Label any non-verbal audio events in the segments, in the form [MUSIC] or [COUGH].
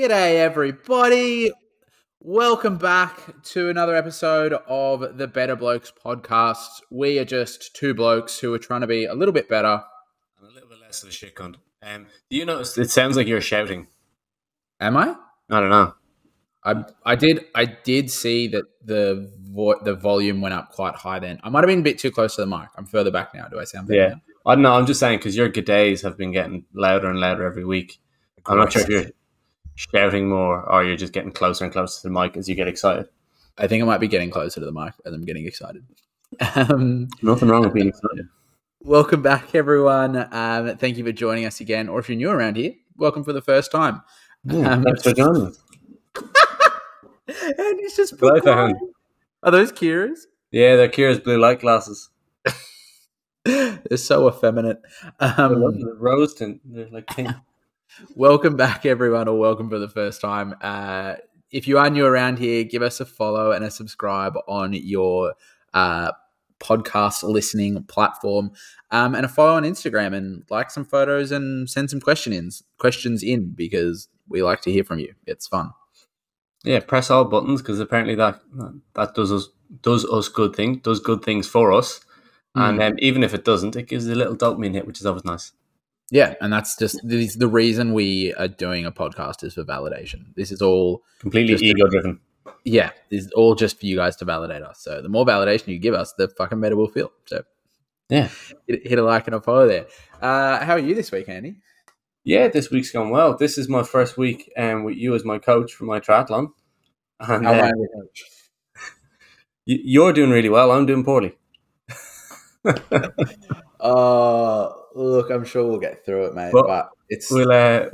G'day, everybody. Welcome back to another episode of the Better Blokes podcast. We are just two blokes who are trying to be a little bit better. And a little bit less of a shit cunt. Um, do you notice it sounds like you're shouting? Am I? I don't know. I I did I did see that the vo- the volume went up quite high. Then I might have been a bit too close to the mic. I'm further back now. Do I sound better? Yeah. now? I don't know. I'm just saying because your good days have been getting louder and louder every week. I'm not sure if you're shouting more or you're just getting closer and closer to the mic as you get excited. I think I might be getting closer to the mic as I'm getting excited. Um, Nothing wrong with being excited. welcome back, everyone. Um, thank you for joining us again. Or if you're new around here, welcome for the first time. Um, Thanks for joining us. [LAUGHS] and he's just Hello, put Fahan. Are those Kira's? Yeah, they're Kira's blue light glasses. [LAUGHS] They're so effeminate. Um. They're rose tint. They're like pink. [LAUGHS] welcome back, everyone, or welcome for the first time. Uh, if you are new around here, give us a follow and a subscribe on your uh, podcast listening platform, um, and a follow on Instagram, and like some photos and send some questions questions in because we like to hear from you. It's fun. Yeah, press all buttons because apparently that that does us does us good thing does good things for us. And um, even if it doesn't, it gives a little dopamine hit, which is always nice. Yeah, and that's just the, the reason we are doing a podcast is for validation. This is all Completely ego driven. yeah, this is all just for you guys to validate us. So the more validation you give us, the fucking better we'll feel. So Yeah. hit, hit a like and a follow there. Uh, how are you this week, Andy? Yeah, this week's gone well. This is my first week um, with you as my coach for my triathlon. And How uh, I your coach? y- you're doing really well. I'm doing poorly. [LAUGHS] [LAUGHS] Uh, look, I'm sure we'll get through it, mate. Well, but it's We'll uh,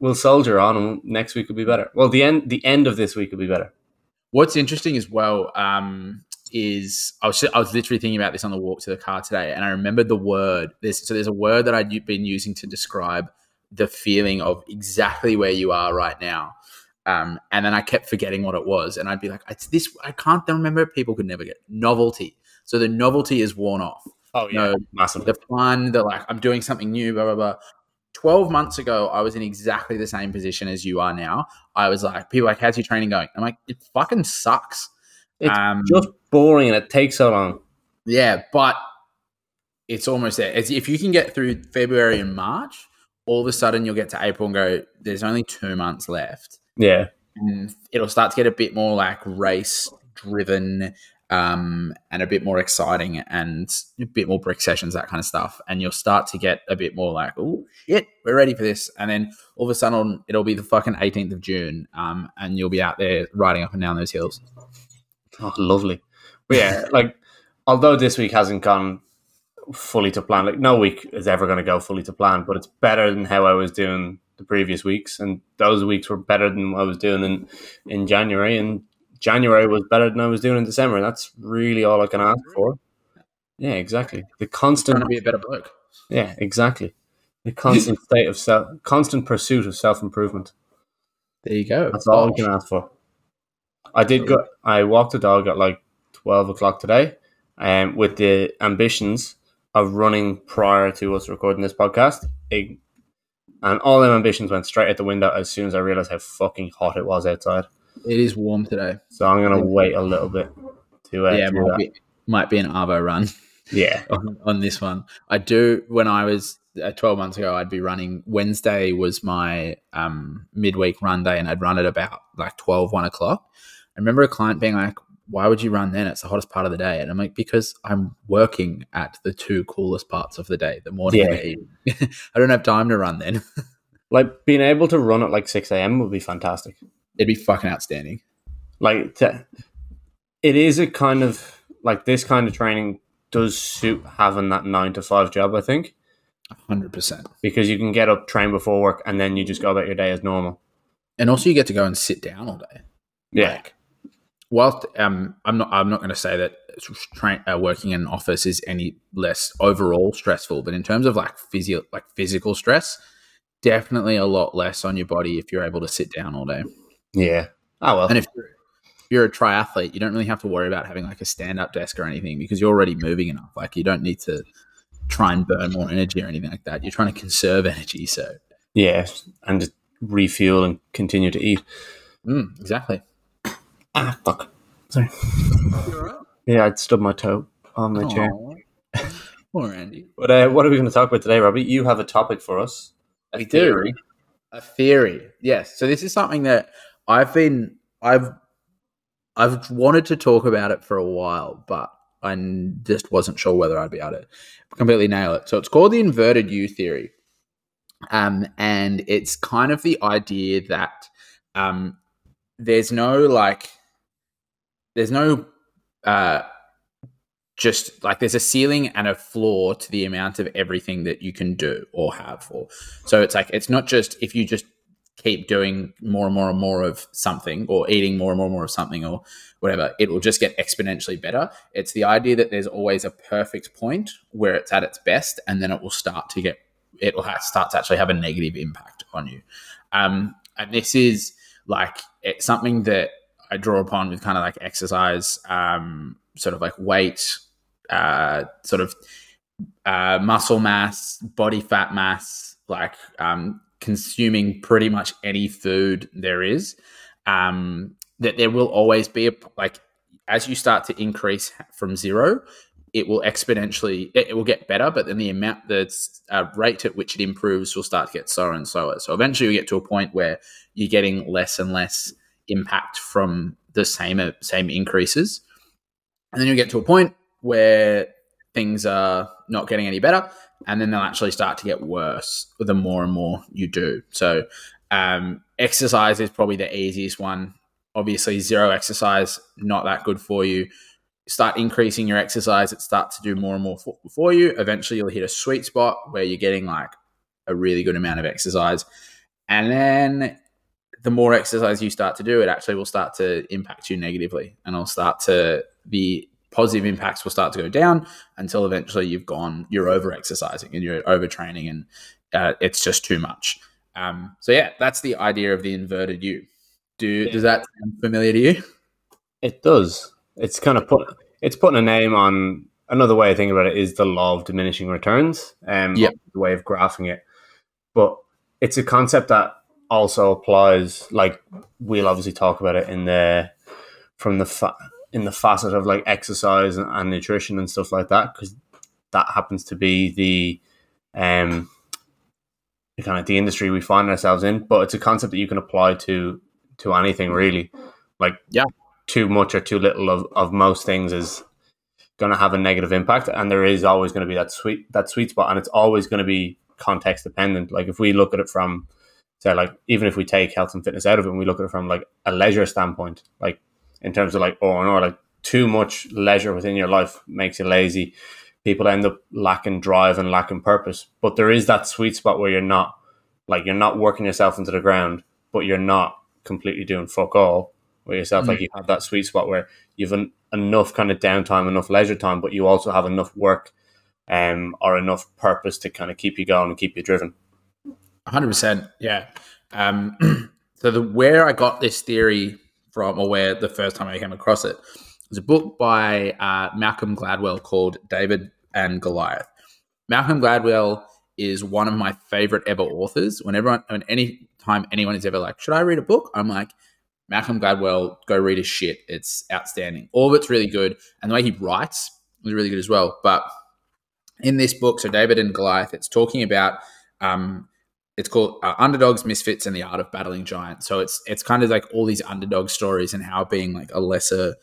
we'll soldier on, and next week will be better. Well, the end the end of this week will be better. what's interesting as well. Um, is I was I was literally thinking about this on the walk to the car today, and I remembered the word. There's so there's a word that I'd been using to describe the feeling of exactly where you are right now. Um, and then I kept forgetting what it was, and I'd be like, "It's this." I can't remember. People could never get novelty. So the novelty is worn off. Oh No, massive. the fun, the like, I'm doing something new, blah, blah, blah. 12 months ago, I was in exactly the same position as you are now. I was like, people are like, how's your training going? I'm like, it fucking sucks. It's um, Just boring, and it takes so long. yeah, but it's almost there. It's, if you can get through February and March, all of a sudden you'll get to April and go, there's only two months left. Yeah, And it'll start to get a bit more like race driven um, and a bit more exciting and a bit more brick sessions, that kind of stuff. And you'll start to get a bit more like, oh shit, we're ready for this. And then all of a sudden it'll be the fucking 18th of June um, and you'll be out there riding up and down those hills. oh, lovely. But yeah, [LAUGHS] like although this week hasn't gone fully to plan, like no week is ever going to go fully to plan, but it's better than how I was doing the previous weeks, and those weeks were better than what I was doing in in January, and January was better than I was doing in December. And that's really all I can ask for. Yeah, exactly. The Trying constant to be a better bloke. Yeah, exactly. The constant [LAUGHS] state of self, constant pursuit of self improvement. There you go. That's all I can ask for. I did go. I walked the dog at like twelve o'clock today, um, with the ambitions of running prior to us recording this podcast. It- and all them ambitions went straight out the window as soon as I realized how fucking hot it was outside. It is warm today. So I'm gonna wait a little bit to uh, yeah, might be, might be an Arvo run. Yeah, [LAUGHS] on, on this one. I do when I was uh, 12 months ago, I'd be running Wednesday was my um, midweek run day and I'd run at about like 12, 1 o'clock. I remember a client being like, why would you run then? It's the hottest part of the day. And I'm like, because I'm working at the two coolest parts of the day, the morning and Yeah. the evening. [LAUGHS] I don't have time to run then. [LAUGHS] like being able to run at like six a.m. would be fantastic. It'd be fucking outstanding. like to, it is a kind of like this kind of training does suit having that nine to five job i think 100%. because you can get up train before work and then you just go about your day as normal And also you get to go and sit down all day. yeah Like, whilst um, I'm not, I'm not going to say that train, uh, working in an office is any less overall stressful, but in terms of like physio, like physical stress, definitely a lot less on your body if you're able to sit down all day. Yeah oh well And if you're, if you're a triathlete, you don't really have to worry about having like a stand up desk or anything because you're already moving enough. Like you don't need to try and burn more energy or anything like that. You're trying to conserve energy, so yeah and just refuel and continue to eat. Mm, exactly. Ah, fuck. Sorry. Yeah, I'd stub my toe on my chair. Poor Andy. But uh, what are we going to talk about today, Robbie? You have a topic for us. A We do. theory. A theory, yes. So this is something that I've been, I've, I've wanted to talk about it for a while, but I just wasn't sure whether I'd be able to completely nail it. So it's called the inverted U theory, um, and it's kind of the idea that um, there's no like, there's no uh, just like there's a ceiling and a floor to the amount of everything that you can do or have or so it's like it's not just if you just keep doing more and more and more of something or eating more and more and more of something or whatever it will just get exponentially better. It's the idea that there's always a perfect point where it's at its best and then it will start to get it will start to actually have a negative impact on you. Um, and this is like it's something that i draw upon with kind of like exercise um, sort of like weight uh, sort of uh, muscle mass, body fat mass, like um, consuming pretty much any food there is, um, that there will always be a like as you start to increase from zero, it will exponentially it, will get better, but then the amount the uh, rate at which it improves will start to get slower and slower. So eventually, you get to a point where you're getting less and less impact from the same same increases, and then you get to a point where things are not getting any better and then they'll actually start to get worse the more and more you do. So um, exercise is probably the easiest one. Obviously zero exercise not that good for you. Start increasing your exercise it starts to do more and more for, for you. Eventually you'll hit a sweet spot where you're getting like a really good amount of exercise. And then the more exercise you start to do it actually will start to impact you negatively and it'll start to the positive impacts will start to go down until eventually you've gone, you're over exercising and you're overtraining and uh, it's just too much. Um, so yeah, that's the idea of the inverted U. Do does that sound familiar to you? It does. It's kind of put. It's putting a name on another way of thinking about it is the law of diminishing returns. Um, Yep. the way of graphing it, but it's a concept that also applies. Like we'll obviously talk about it in the from the fa- in the facet of like exercise and, and nutrition and stuff like that because that happens to be the um the kind of the industry we find ourselves in. But it's a concept that you can apply to to anything really. Like Yeah. too much or too little of, of most things is going to have a negative impact, and there is always going to be that sweet that sweet spot, and it's always going to be context dependent. Like if we look at it from say like even if we take health and fitness out of it and we look at it from like a leisure standpoint, like in terms of like oh no, like too much leisure within your life makes you lazy. People end up lacking drive and lacking purpose. But there is that sweet spot where you're not like you're not working yourself into the ground, but you're not completely doing fuck all with yourself. Like you have that sweet spot where you've an, enough kind of downtime, enough leisure time, but you also have enough work um, or enough purpose to kind of keep you going and keep you driven. hundred percent. Yeah. Um, [CLEARS THROAT] so the where I got this theory from, or where the first time I came across it, was a book by uh, Malcolm Gladwell called David and Goliath. Malcolm Gladwell is one of my favorite ever authors. Whenever, when any time anyone is ever like, "Should I read a book?" I'm like, Malcolm Gladwell, go read his shit. It's outstanding. All of it's really good, and the way he writes is really good as well. But in this book, so David and Goliath, it's talking about um, it's called uh, underdogs misfits and the art of battling giants. So it's it's kind of like all these underdog stories and how being like a lesser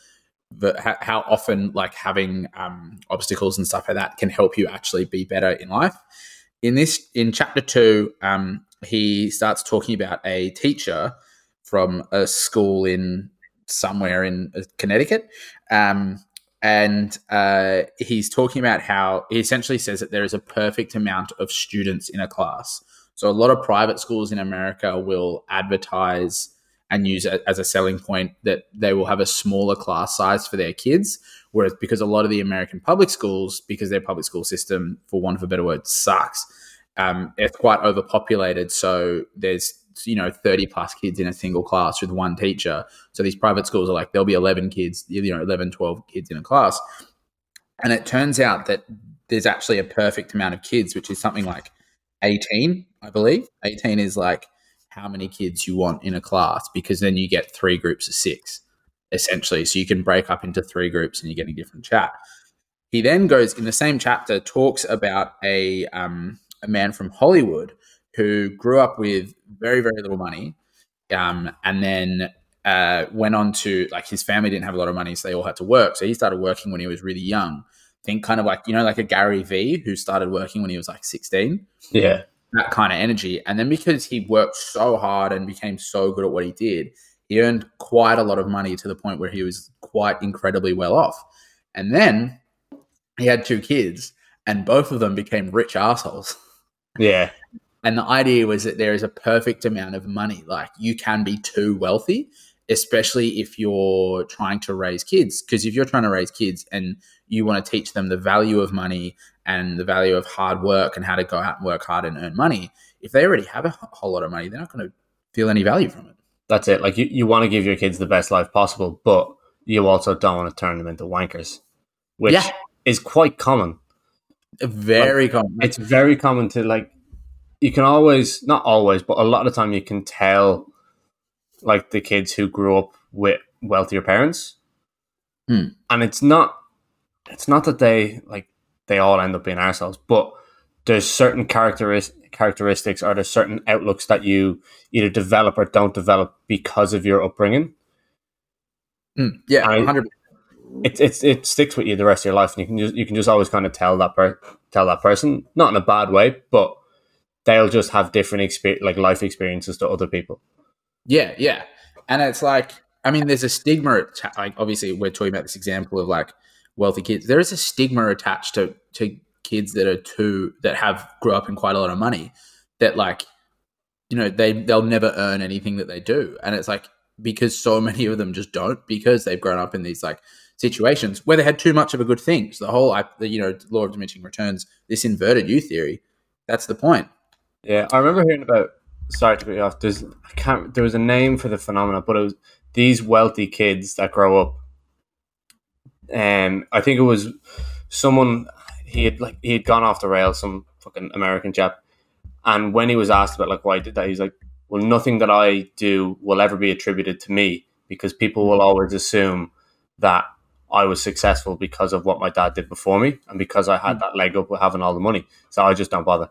how, often like having um, obstacles and stuff like that can help you actually be better in life. In this in chapter two um, he starts talking about a teacher from a school in somewhere in uh, connecticut. Um, and uh, he's talking about how he essentially says that there is a perfect amount of students in a class so a lot of private schools in America will advertise and use it as a selling point that they will have a smaller class size for their kids. Whereas because a lot of the American public schools, because their public school system, for want of a better word, sucks, um, it's quite overpopulated. So there's you know 30 plus kids in a single class with one teacher. So these private schools are like there'll be 11 kids, you know 11, 12 kids in a class. And it turns out that there's actually a perfect amount of kids, which is something like 18, I believe. 18 is like how many kids you want in a class because then you get three groups of six essentially. So you can break up into three groups and you're getting different chat. He then goes in the same chapter, talks about a, um, a man from Hollywood who grew up with very, very little money um, and then uh, went on to, like, his family didn't have a lot of money, so they all had to work. So he started working when he was really young. Think kind of like, you know, like a Gary Vee who started working when he was like 16. Yeah. That kind of energy. And then because he worked so hard and became so good at what he did, he earned quite a lot of money to the point where he was quite incredibly well off. And then he had two kids, and both of them became rich assholes. Yeah. And the idea was that there is a perfect amount of money. Like you can be too wealthy, especially if you're trying to raise kids. Because if you're trying to raise kids and you want to teach them the value of money and the value of hard work and how to go out and work hard and earn money, if they already have a whole lot of money, they're not going to feel any value from it. That's it. Like you, you want to give your kids the best life possible, but you also don't want to turn them into wankers, which Yeah. is quite common. Very common. It's very common to like. You can always, not always, but a lot of the time, you can tell, like the kids who grew up with wealthier parents, Hmm. and it's not, it's not that they like they all end up being ourselves, but there's certain characteris- characteristics or there's certain outlooks that you either develop or don't develop because of your upbringing. Mm, yeah, 100 it, it, it sticks with you the rest of your life, and you can just you can just always kind of tell that per- tell that person, not in a bad way, but they'll just have different experience, like life experiences to other people. Yeah, yeah. And it's like, I mean, there's a stigma. Like, obviously, we're talking about this example of like wealthy kids. There is a stigma attached to to kids that are too that have grew up in quite a lot of money. That like, you know, they they'll never earn anything that they do, and it's like because so [LAUGHS] many of them just don't because they've grown up in these like situations where they had too much of a good thing. So the whole, the, you know, law of diminishing returns, this inverted U theory. That's the point. Yeah, I remember hearing about. Sorry to cut you off. There's I can't. There was a name for the phenomenon, but it was these wealthy kids that grow up. And I think it was someone he had like he had gone off the rails, some fucking American chap. And when he was asked about like why he did that, he's like, "Well, nothing that I do will ever be attributed to me because people will always assume that I was successful because of what my dad did before me and because I had that leg up with having all the money. So I just don't bother."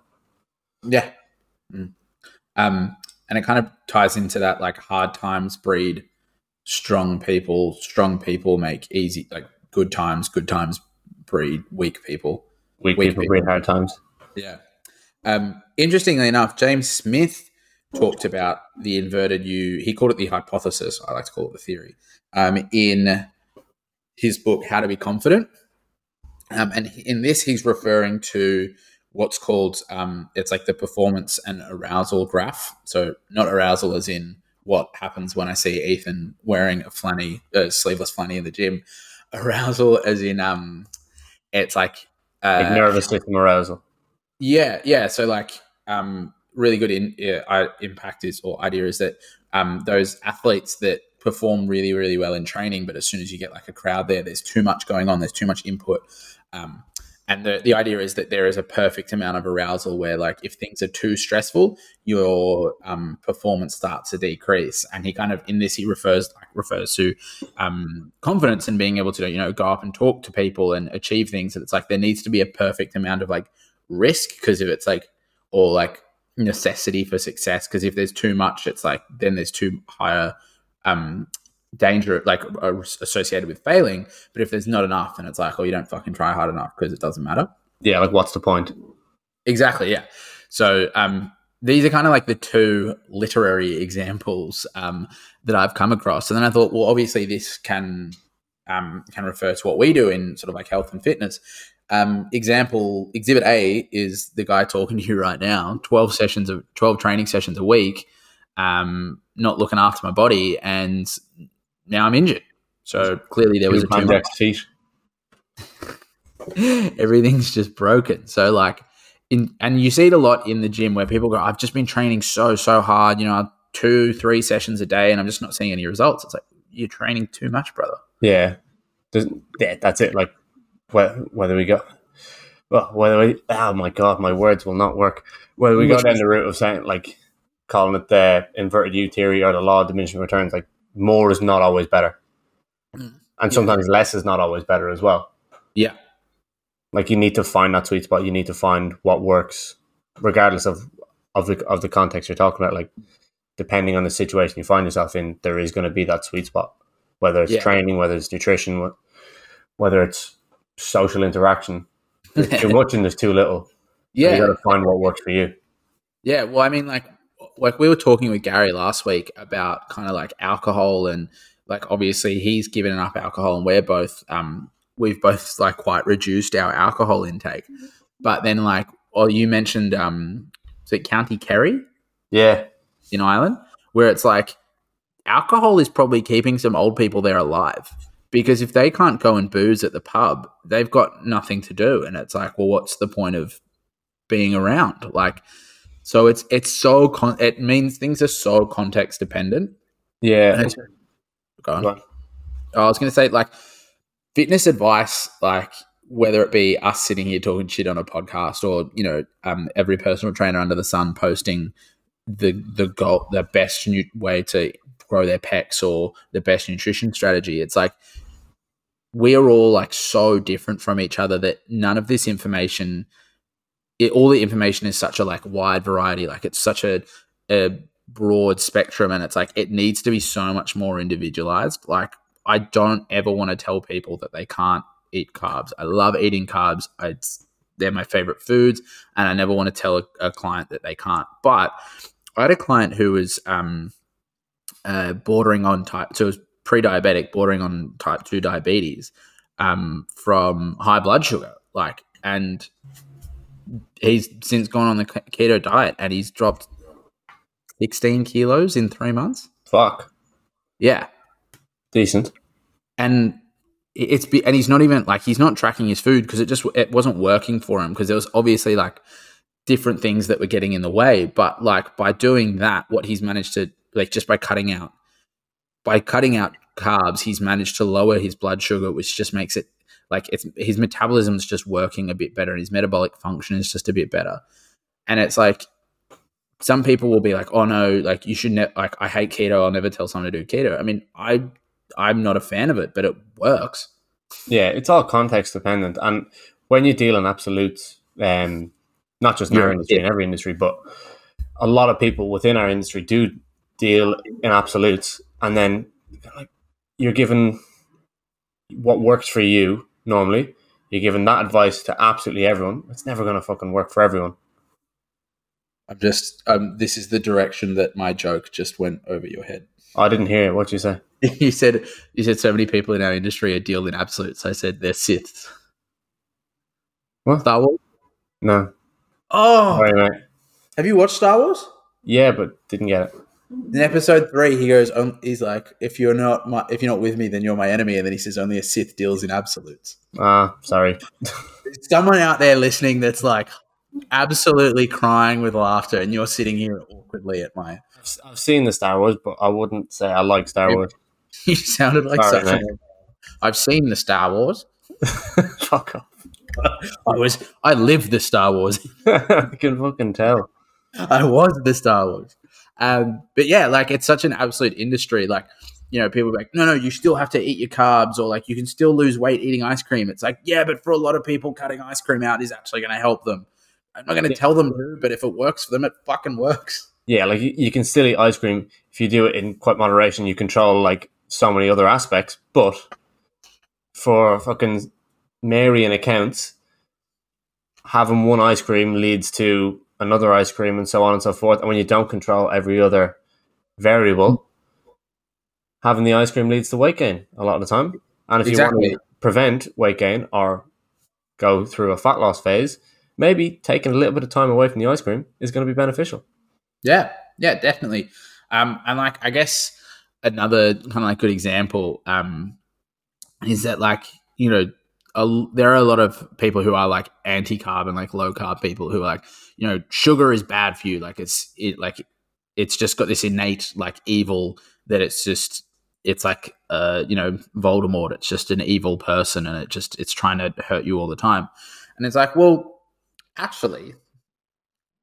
Yeah. Mm. Um, and it kind of ties into that like hard times breed strong people. Strong people make easy, like good times, good times breed weak people. Weak, Weak people people. breed hard times. Yeah. Um, interestingly enough, James Smith talked about the inverted U. He called it the hypothesis. I like to call it the theory. Um, in his book, How to Be Confident. Um, and in this, he's referring to what's called um, it's like the performance and arousal graph. So not arousal as in what happens when I see Ethan wearing a flanny, uh, sleeveless flanny in the gym. Arousal as in um, it's like uh, nervous system arousal. yeah, yeah. So like, um, really good in uh, impact is or idea is that um, those athletes that perform really, really well in training, but as soon as you get like a crowd there, there's too much going on. There's too much input. Um, and the, the idea is that there is a perfect amount of arousal where like if things are too stressful your um, performance starts to decrease. And he kind of in this he refers like refers to um, confidence and being able to you know go up and talk to people and achieve things and it's like there needs to be a perfect amount of like risk because if it's like or like necessity for success. Because if there's too much it's like then there's too higher um danger like uh, associated with failing but if there's not enough then it's like oh you don't fucking try hard enough because it doesn't matter Yeah, like what's the point? exactly yeah so um these are kind of like the two literary examples um, that I've come across. And then I thought, well, obviously this can um, can refer to what we do in sort of like health and fitness. Um, example exhibit A is the guy talking [LAUGHS] to you right now. Twelve sessions of twelve training sessions a week. Um, not looking after my body, and now I'm injured. So clearly there was a Two too times much X feet. everything's just broken. So like in and you see it a lot in the gym where people go, I've just been training so, so hard, you know, two, three sessions a day and I'm just not seeing any results. It's like you're training too much, brother. Yeah. Yeah, that's it. Like whether, whether we go, well, whether we, oh my god, my words will not work. Whether we go down the route of saying like calling it the inverted U theory or the law of diminishing returns. Like more is not always better, Mm. and sometimes less is not always better as well. Yeah. Like you need to find that sweet spot. You need to find what works, regardless of of the of the context you're talking about. Like depending on the situation you find yourself in, there is going to be that sweet spot. Whether it's Yeah. training, whether it's nutrition, whether it's social interaction. There's too [LAUGHS] much and there's too little. Yeah. You got to find what works for you. Yeah, well, I mean, like, like we were talking with Gary last week about kind of like alcohol and like obviously he's given up alcohol and we're both um we've both like quite reduced our alcohol intake. But then like, oh, you mentioned um, is it County Kerry Yeah, in Ireland where it's like alcohol is probably keeping some old people there alive because if they can't go and booze at the pub, they've got nothing to do, and it's like, well, what's the point of being around? Like, so it's it's so con- it means things are so context dependent. yeah. Go on. Go on. I was going to say like fitness advice, like whether it be us sitting here talking shit on a podcast or you know um, every personal trainer under the sun posting the the goal the best nu- way to grow their pecs or the best nutrition strategy. It's like we are all like so different from each other that none of this information it, all the information is such a like wide variety like it's such a, a broad spectrum and it's like it needs to be so much more individualized. Like i don't ever want to tell people that they can't eat carbs. I love eating carbs. It's, they're my favorite foods and i never want to tell a, a client that they can't. But i had a client who was um, uh, bordering on type so it was pre-diabetic bordering on type 2 diabetes um, from high blood sugar like and he's since gone on the keto diet and he's dropped 16 kilos in three months Fuck. yeah Decent. and it's be, and he's not even like he's not tracking his food because it just it wasn't working for him because there was obviously like different things that were getting in the way but like by doing that what he's managed to like just by cutting out by cutting out carbs he's managed to lower his blood sugar which just makes it like it's his metabolism's just working a bit better and his metabolic function is just a bit better. And it's like some people will be like oh no like you should ne- like i hate keto i'll never tell someone to do keto. I mean i i'm not a fan of it but it works. Yeah, it's all context dependent, and when you deal in absolutes, um, not just in our Yeah. in every industry, but a lot of people within our industry do deal in absolutes, and then like you're given what works for you normally. You're giving that advice to absolutely everyone. It's never going to fucking work for everyone. i'm just um this is the direction that my joke just went over your head I didn't hear it. What'd you say? [LAUGHS] you said you said so many people in our industry are deal in absolutes i said they're siths What? star wars No. oh Sorry, mate. have you watched star wars Yeah, but didn't get it. In episode three, he goes, um, he's like, if you're not my, if you're not with me, then you're my enemy. And then he says, only a Sith deals in absolutes. Ah, sorry. There's someone out there listening that's like absolutely crying with laughter, and you're sitting here awkwardly at my. I've- seen the Star Wars, but I wouldn't say I like Star Wars. [LAUGHS] You sounded like Sorry, such. mate. A, I've seen the Star Wars. [LAUGHS] Fuck off. I was. I lived the Star Wars. [LAUGHS] I can fucking tell. I was the Star Wars. Um, but yeah, like it's such an absolute industry. Like, you know, people like, no, no, you still have to eat your carbs, or like you can still lose weight eating ice cream. It's like, yeah, but for a lot of people, cutting ice cream out is actually going to help them. I'm not going to Yeah. tell them to, but if it works for them, it fucking works. Yeah, like you, you can still eat ice cream if you do it in quite moderation. You control like so many other aspects, but for fucking Mary and accounts, having one ice cream leads to another ice cream and so on and so forth. And when you don't control every other variable, having the ice cream leads to weight gain a lot of the time. And if you want to prevent weight gain or go through a fat loss phase, maybe taking a little bit of time away from the ice cream is going to be beneficial. Yeah, yeah, definitely. Um, and like, I guess another kind of like good example um, is that like you know a, there are a lot of people who are like anti-carb and like low carb people who are like you know sugar is bad for you like it's it like it's just got this innate like evil that it's just it's like uh you know Voldemort it's just an evil person and it just it's trying to hurt you all the time and it's like well actually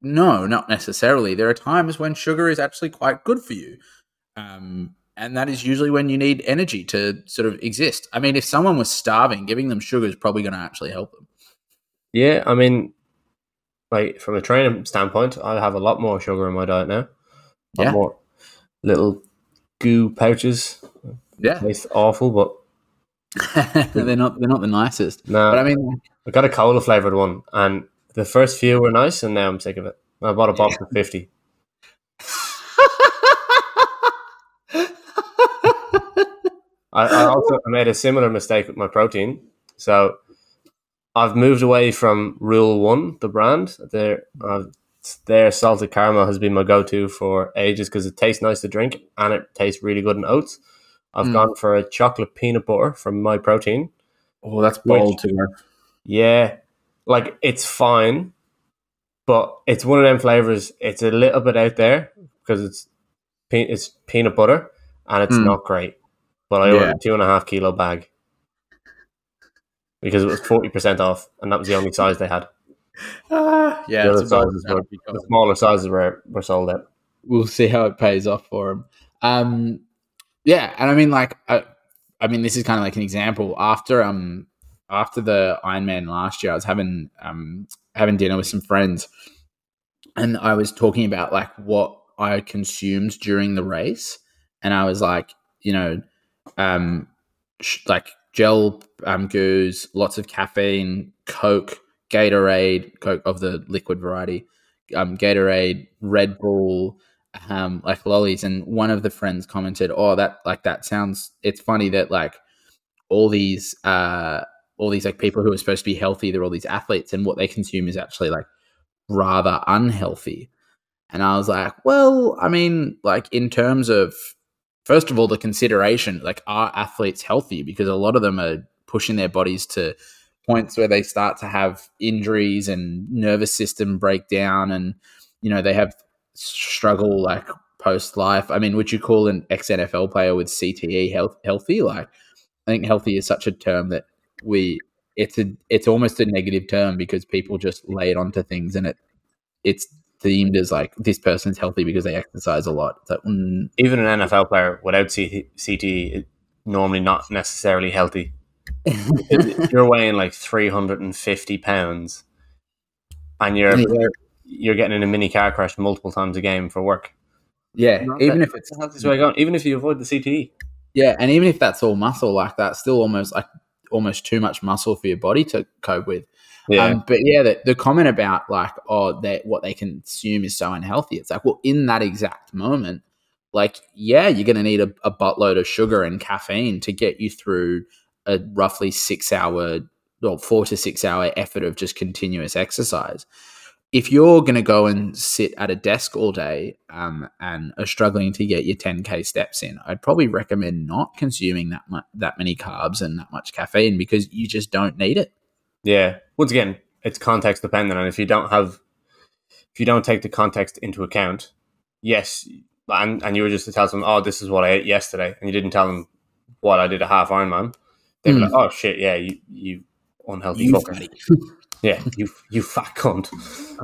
no, not necessarily. There are times when sugar is actually quite good for you. Um, and that is usually when you need energy to sort of exist. I mean, if someone was starving, giving them sugar is probably going to actually help them. Yeah, I mean, like from a training standpoint, I have a lot more sugar in my diet now. A lot Yeah. more little goo pouches. Yeah, Taste awful, but [LAUGHS] they're not they're not the nicest. no. But I mean, I got a cola flavored one, and the first few were nice, and now I'm sick of it. I bought a box of [LAUGHS] fifty. [LAUGHS] I, I also made a similar mistake with my protein. So I've moved away from Rule One, the brand. Their uh, their salted caramel has been my go to for ages because it tastes nice to drink and it tastes really good in oats. I've Mm. gone for a chocolate peanut butter from Myprotein. oh, that's bold to go. Yeah, like it's fine, but it's one of them flavors. It's a little bit out there because it's pe- it's peanut butter and it's Mm. not great. But I Yeah. ordered a two and a half kilo bag because it was forty percent off, and that was the only size they had. Ah, yeah, The it's other a bold sizes were the smaller sizes were were sold out. we'll see how it pays off for him. Um, yeah, and I mean, like, I, I mean, this is kind of like an example. After um, after the Ironman last year, I was having um having dinner with some friends, and I was talking about like what I consumed during the race, and I was like, you know, um, sh- like gel um goos, lots of caffeine, Coke, Gatorade, Coke of the liquid variety, um, Gatorade, Red Bull, um, like lollies. And one of the friends commented, "Oh, that like that sounds. It's funny that like all these uh all these like people who are supposed to be healthy, they're all these athletes, and what they consume is actually like rather unhealthy." And I was like, "Well, I mean, like in terms of." First of all, the consideration like, are athletes healthy? Because a lot of them are pushing their bodies to points where they start to have injuries and nervous system breakdown and you know they have struggle like post life i mean would you call an ex nfl player with cte health healthy like i think healthy is such a term that we it's a it's almost a negative term because people just lay it onto things and it it's deemed as like this person's healthy because they exercise a lot it's like mm, Even an NFL player without C- CTE is normally not necessarily healthy. [LAUGHS] You're weighing like three hundred and fifty pounds, and you're anywhere- you're getting in a mini car crash multiple times a game for work. yeah Not even that- if it's That's the way going. Even if you avoid the. CTE. Yeah, and even if that's all muscle, like that's still almost like almost too much muscle for your body to cope with. Yeah. Um, but yeah, the, the comment about like, oh, that what they consume is so unhealthy. It's like, well, in that exact moment, like, yeah, you're going to need a, a buttload of sugar and caffeine to get you through a roughly six hour or four to six hour effort of just continuous exercise. If you're going to go and sit at a desk all day um, and are struggling to get your 10k steps in, I'd probably recommend not consuming that mu- that many carbs and that much caffeine because you just don't need it. Yeah. Once again, it's context dependent, and if you don't have, if you don't take the context into account, yes, and and you were just to tell them, oh, this is what I ate yesterday, and you didn't tell them what I did a half Ironman, they'd be Mm. like, oh shit, yeah, you you unhealthy You fucker, [LAUGHS] yeah, you you fat cunt.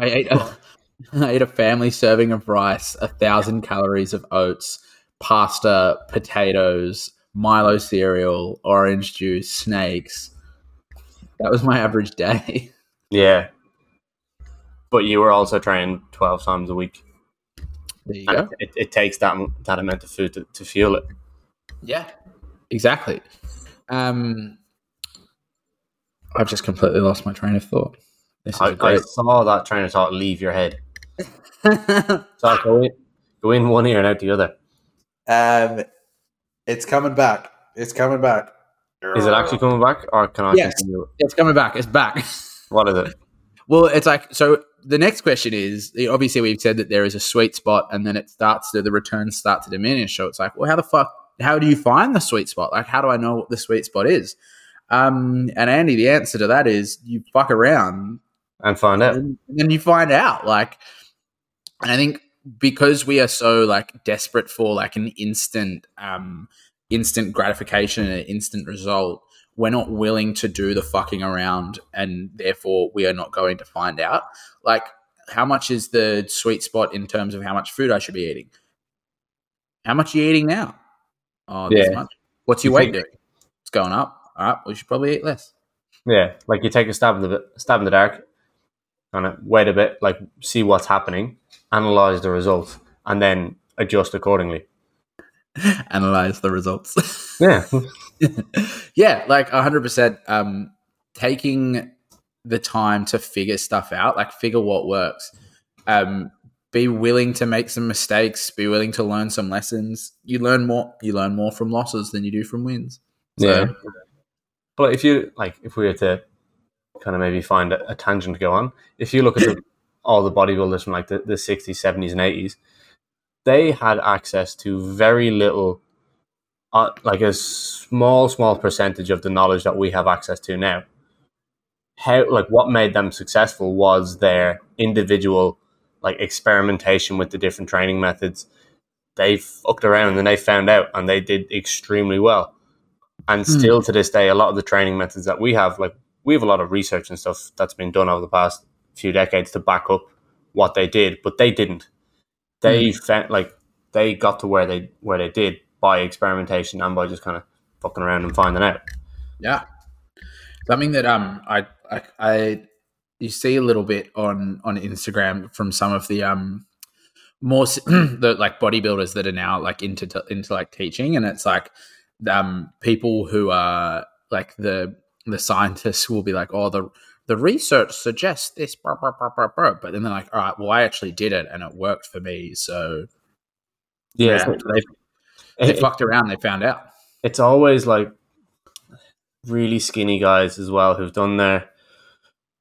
I ate a, [LAUGHS] I ate a family serving of rice, a thousand calories of oats, pasta, potatoes, Milo cereal, orange juice, snakes. That was my average day. [LAUGHS] Yeah. But you were also training twelve times a week. There you And go. it, it takes that that amount of food to, to fuel it. Yeah, exactly. Um, I've just completely lost my train of thought. This is I, a I great. saw that train of thought leave your head. [LAUGHS] So go in, go in one ear and out the other. um, it's coming back. It's coming back. Is it actually coming back, or can I Yes. continue? It's coming back. It's back. [LAUGHS] What is it? Well, it's like so. The next question is obviously we've said that there is a sweet spot, and then it starts to the returns start to diminish. So it's like, well, how the fuck? How do you find the sweet spot? Like, how do I know what the sweet spot is? Um, and Andy, the answer to that is you fuck around And find out. and then you find out. Like, and I think because we are so like desperate for like an instant, um, instant gratification and an instant result, we're not willing to do the fucking around, and therefore we are not going to find out. Like, how much is the sweet spot in terms of how much food I should be eating? How much are you eating now? Oh, this Yeah. much. What's your You weight think- doing? It's going up. All right, we should probably eat less. Yeah, like you take a stab in the stab in the dark, kind of wait a bit, like see what's happening, analyze the results, and then adjust accordingly. [LAUGHS] Analyze the results. [LAUGHS] Yeah, yeah, like 100%. Um, taking the time to figure stuff out, like figure what works. Um, be willing to make some mistakes. Be willing to learn some lessons. You learn more. You learn more from losses than you do from wins. So, yeah. But if you like, if we were to kind of maybe find a, a tangent to go on, if you look at the, [LAUGHS] all the bodybuilders from like the, the 60s, 70s, and 80s, they had access to very little, uh, like a small, small percentage of the knowledge that we have access to now. How, like, what made them successful was their individual, like, experimentation with the different training methods. They fucked around and they found out, and they did extremely well. And Hmm. still to this day, a lot of the training methods that we have, like, we have a lot of research and stuff that's been done over the past few decades to back up what they did, but they didn't. They found like they got to where they where they did by experimentation and by just kind of fucking around and finding out. Yeah, something that um I I, I you see a little bit on on Instagram from some of the um more [CLEARS THROAT] the like bodybuilders that are now like into into like teaching, and it's like um people who are like the the scientists will be like, oh the the research suggests this, blah, blah, blah, but then they're like, all right, well I actually did it and it worked for me, so Yeah, so they they it- fucked around, they found out. it's always like really skinny guys as well who've done their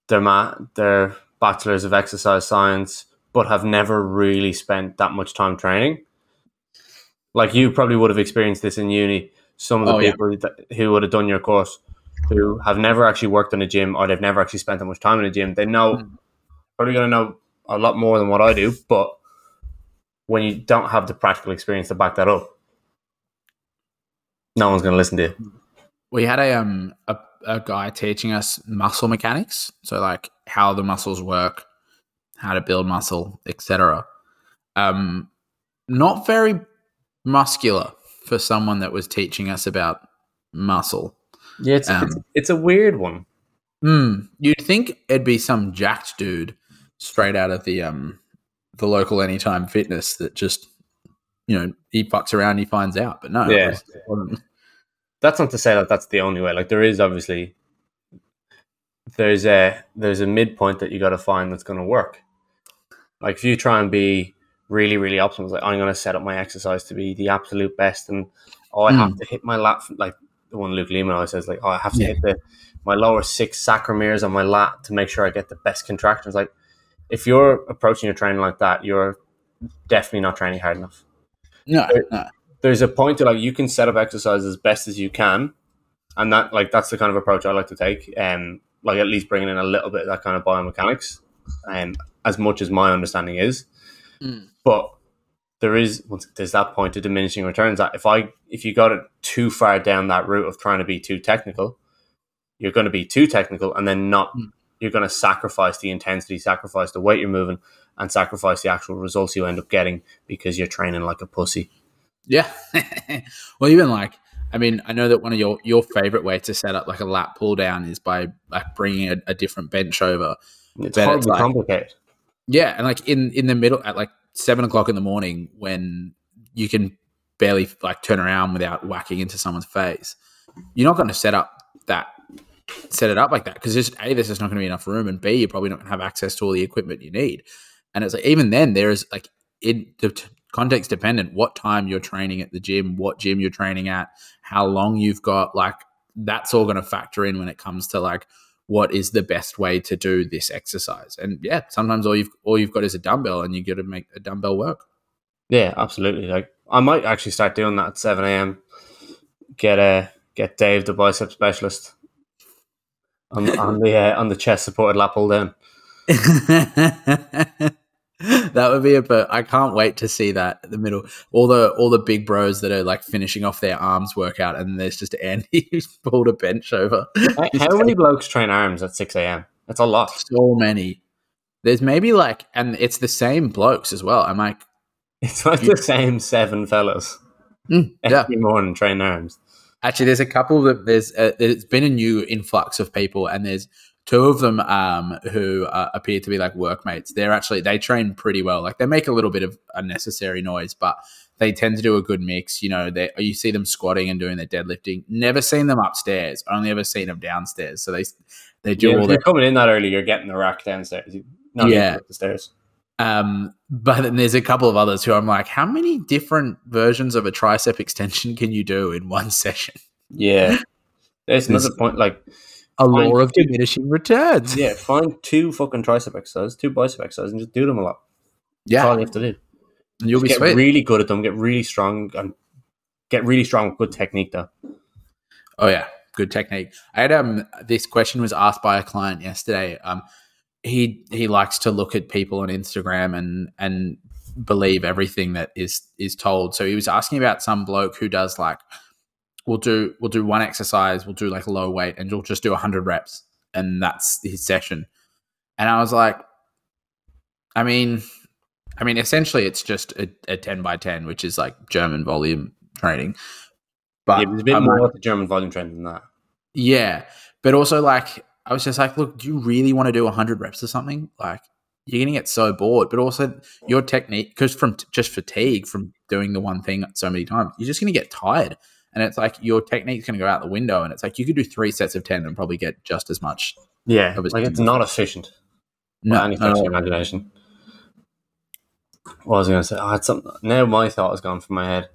their ma- their bachelors of exercise science, but have never really spent that much time training. Like you probably would have experienced this in uni. Some of the Oh, yeah. people that, who would have done your course, who have never actually worked in a gym or they've never actually spent that much time in a gym, they know Mm. probably going to know a lot more than what I do. But when you don't have the practical experience to back that up, no one's going to listen to you. we had a um a, a guy teaching us muscle mechanics so like how the muscles work how to build muscle etc um not very muscular for someone that was teaching us about muscle Yeah, it's, Um, it's it's a weird one. Hmm. you'd think it'd be some jacked dude straight out of the um the local anytime fitness that just you know he fucks around he finds out but no Yeah. was- That's not to say that that's the only way. Like there is obviously there's a there's a midpoint that you got to find that's going to work. Like if you try and be really really optimal, like I'm going to set up my exercise to be the absolute best, and oh I have to hit my lap like the one Luke Leaman always says like oh I have to Yeah. hit the my lower six sarcomeres on my lat to make sure I get the best contractions. Like if you're approaching your training like that, you're definitely not training hard enough. no no there's a point to like you can set up exercise as best as you can, and that like that's the kind of approach I like to take. Um, like at least bringing in a little bit of that kind of biomechanics, um, as much as my understanding is. Mm. But there is there's that point of diminishing returns. That if I if you got it too far down that route of trying to be too technical, you're going to be too technical, and then not. Mm. You're going to sacrifice the intensity, sacrifice the weight you're moving, and sacrifice the actual results you end up getting because you're training like a pussy. Yeah. [LAUGHS] well, even like, I mean, I know that one of your your favorite ways to set up like a lat pull down is by like bringing a, a different bench over. It's But it's like- complicated. Yeah, and like in in the middle at like seven o'clock in the morning when you can barely like turn around without whacking into someone's face, you're not going to set up that set it up like that because just a there's just not going to be enough room, and b you're probably not going to have access to all the equipment you need. And it's like even then there is like in the t- context dependent what time you're training at the gym, what gym you're training at, how long you've got, like that's all going to factor in when it comes to like what is the best way to do this exercise. And yeah, sometimes all you've all you've got is a dumbbell, and you got to make a dumbbell work. Yeah, absolutely. Like I might actually start doing that at seven a.m. Get a get Dave the bicep specialist on on the uh, on the chest supported pull down. [LAUGHS] [LAUGHS] that would be a but I can't wait to see that in the middle. All the all the big bros that are like finishing off their arms workout, and there's just Andy [LAUGHS] who's pulled a bench over. How- How many blokes train arms at six a.m.? That's a lot. So many. there's maybe like, and it's the same blokes as well. I'm like, It's like the same seven fellas mm, yeah. every morning training arms. Actually, there's a couple that there's uh, there's been a new influx of people, and there's two of them um, who uh, appear to be like workmates. They're actually they train pretty well. Like they make a little bit of unnecessary noise, but they tend to do a good mix. You know, they you see them squatting and doing their deadlifting. Never seen them upstairs. Only ever seen them downstairs. So they they do Yeah, all you're coming in that early, you're getting the rack downstairs. Not Yeah. the stairs. Um, but then there's a couple of others who I'm like, how many different versions of a tricep extension can you do in one [LAUGHS] session? Yeah. There's another point. Like, A Fine. law of diminishing returns. yeah, find two fucking tricep exercises, two bicep exercises, and just do them a lot. That's yeah, all you have to do. and you'll be get sweet. really good at them. Get really strong and get really strong with good technique. Though. Oh yeah, good technique. I had um this question was asked by a client yesterday. Um, he he likes to look at people on Instagram and and believe everything that is is told. So he was asking about some bloke who does like we'll do we'll do one exercise, we'll do like low weight, and you'll just do hundred reps, and that's his session. And I was like, I mean, I mean, essentially, it's just a, a ten by ten, which is like German volume training. But yeah, there's a bit I'm more like- German volume training than that. yeah, but also like I was just like, look, do you really want to do hundred reps or something? Like you're gonna get so bored. But also your technique, because from t- just fatigue from doing the one thing so many times, you're just gonna get tired. And it's like your technique's gonna go out the window. And it's like you could do three sets of ten and probably get just as much. Yeah, like it's not efficient. No, any no, no. imagination. What was I going to say? I had some. Now my thought has gone from my head.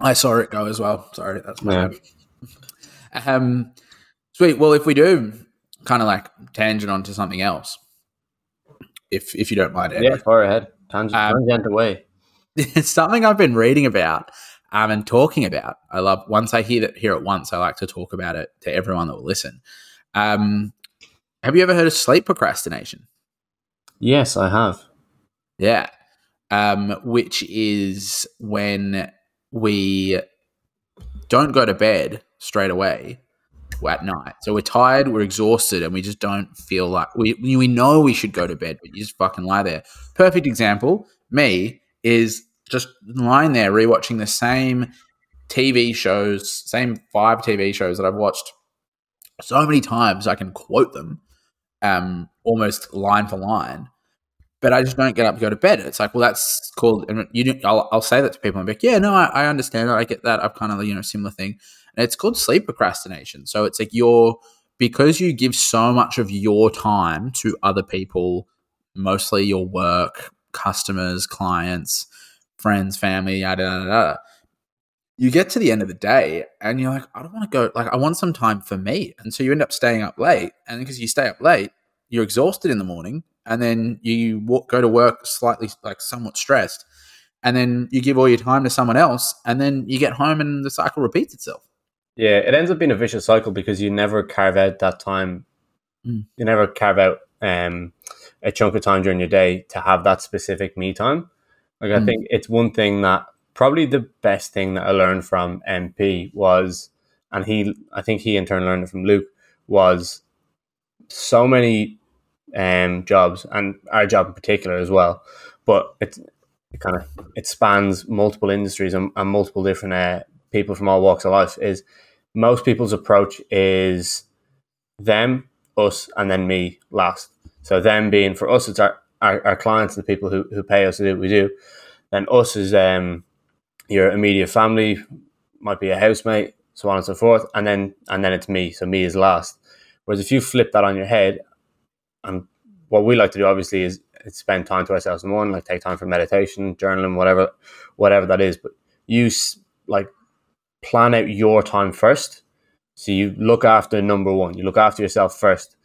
I saw it go as well. Sorry, that's my Yeah. bad. Um, sweet. Well, if we do kind of like tangent onto something else, if if you don't mind. Yeah, far ahead. Tangent, Um, tangent away. [LAUGHS] it's something I've been reading about um, and talking about. I love once I hear it, hear it once, I like to talk about it to everyone that will listen. Um, have you ever heard of sleep procrastination? Yes, I have. Yeah, um, which is when we don't go to bed straight away at night. So we're tired, we're exhausted, and we just don't feel like we we know we should go to bed, but you just fucking lie there. Perfect example, me is just lying there rewatching the same TV shows, same five TV shows that I've watched so many times I can quote them um almost line for line. But I just don't get up and go to bed. It's like, well, that's called. And you, I'll, I'll say that to people. and be like, yeah, no, I, I understand that. I get that. I've kind of, you know, similar thing. And it's called sleep procrastination. So it's like you're because you give so much of your time to other people, mostly your work, customers, clients, friends, family, yada yada. yada you get to the end of the day and you're like, I don't want to go. Like, I want some time for me. And so you end up staying up late. And because you stay up late, you're exhausted in the morning, and then you walk, go to work slightly like somewhat stressed, and then you give all your time to someone else, and then you get home and the cycle repeats itself. Yeah, it ends up being a vicious cycle because you never carve out that time. Mm. You never carve out um, a chunk of time during your day to have that specific me time. Like I Mm. think it's one thing that probably the best thing that I learned from MP was, and he, I think he in turn learned it from Luke, was so many um, jobs and our job in particular as well. But it's it kind of it spans multiple industries and, and multiple different uh, people from all walks of life. Is most people's approach is them, us, and then me last. So them being for us, it's our, our, our clients, the people who, who pay us to do what we do. Then us is um, your immediate family, might be a housemate, so on and so forth, and then and then it's me. So me is last. Whereas if you flip that on your head, and what we like to do obviously is, spend time to ourselves in morning, like take time for meditation, journaling, whatever, whatever that is. But you like plan out your time first. So you look after number one. You look after yourself first.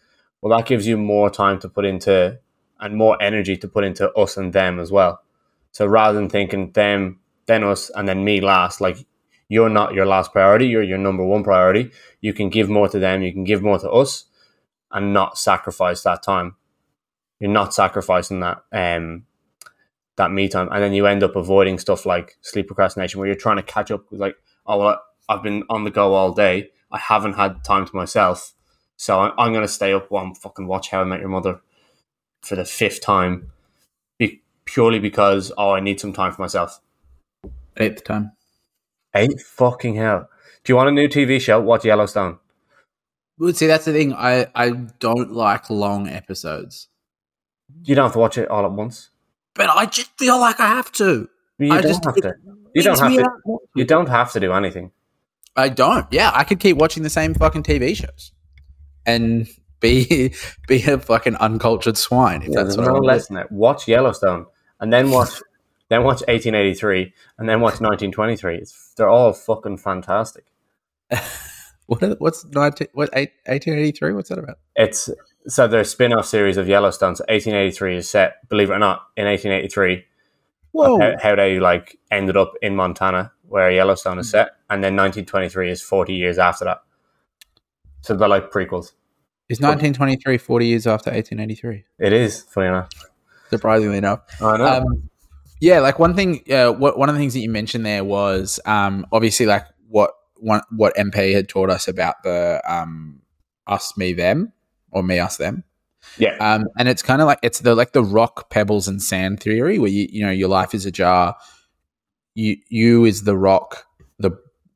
Well, that gives you more time to put into and more energy to put into us and them as well. So rather than thinking them, then us, and then me last, like you're not your last priority, you're your number one priority. You can give more to them, you can give more to us, and not sacrifice that time. You're not sacrificing that um that me time, and then you end up avoiding stuff like sleep procrastination, where you're trying to catch up with like, oh well, I've been on the go all day, I haven't had time to myself, so I'm, I'm to stay up while I'm fucking watch How I Met Your Mother. For the fifth time, be, purely because oh, I need some time for myself. Eighth time. Eight fucking hell! Do you want a new TV show? Watch Yellowstone. Well, see, that's the thing. I I don't like long episodes, You don't have to watch it all at once. but I just feel like I have to. You I don't just- have to. You don't have to. out. You don't have to do anything. I don't. Yeah, I could keep watching the same fucking TV shows and be [LAUGHS] be a fucking uncultured swine if Yeah, that's what I no want to lesson there. Watch Yellowstone and then watch [LAUGHS] then watch 1883 and then watch 1923. It's, they're all fucking fantastic. [LAUGHS] What what's 19, what 1883? What's that about? It's so there's a spin-off series of Yellowstone. So 1883 is set, believe it or not, in 1883. Whoa. How, how they like ended up in Montana where Yellowstone is hmm. set, and then 1923 is 40 years after that. So they're like prequels. Is 1923 40 years after 1883? It is funny enough. Surprisingly enough. I know. Um, yeah, like one thing, uh, what, one of the things that you mentioned there was um, obviously like what one, what MP had taught us about the um, us, me, them, or me, us, them. yeah, Um, and it's kind of like it's the like the rock, pebbles, and sand theory, where you you know your life is a jar. You you is the rock, the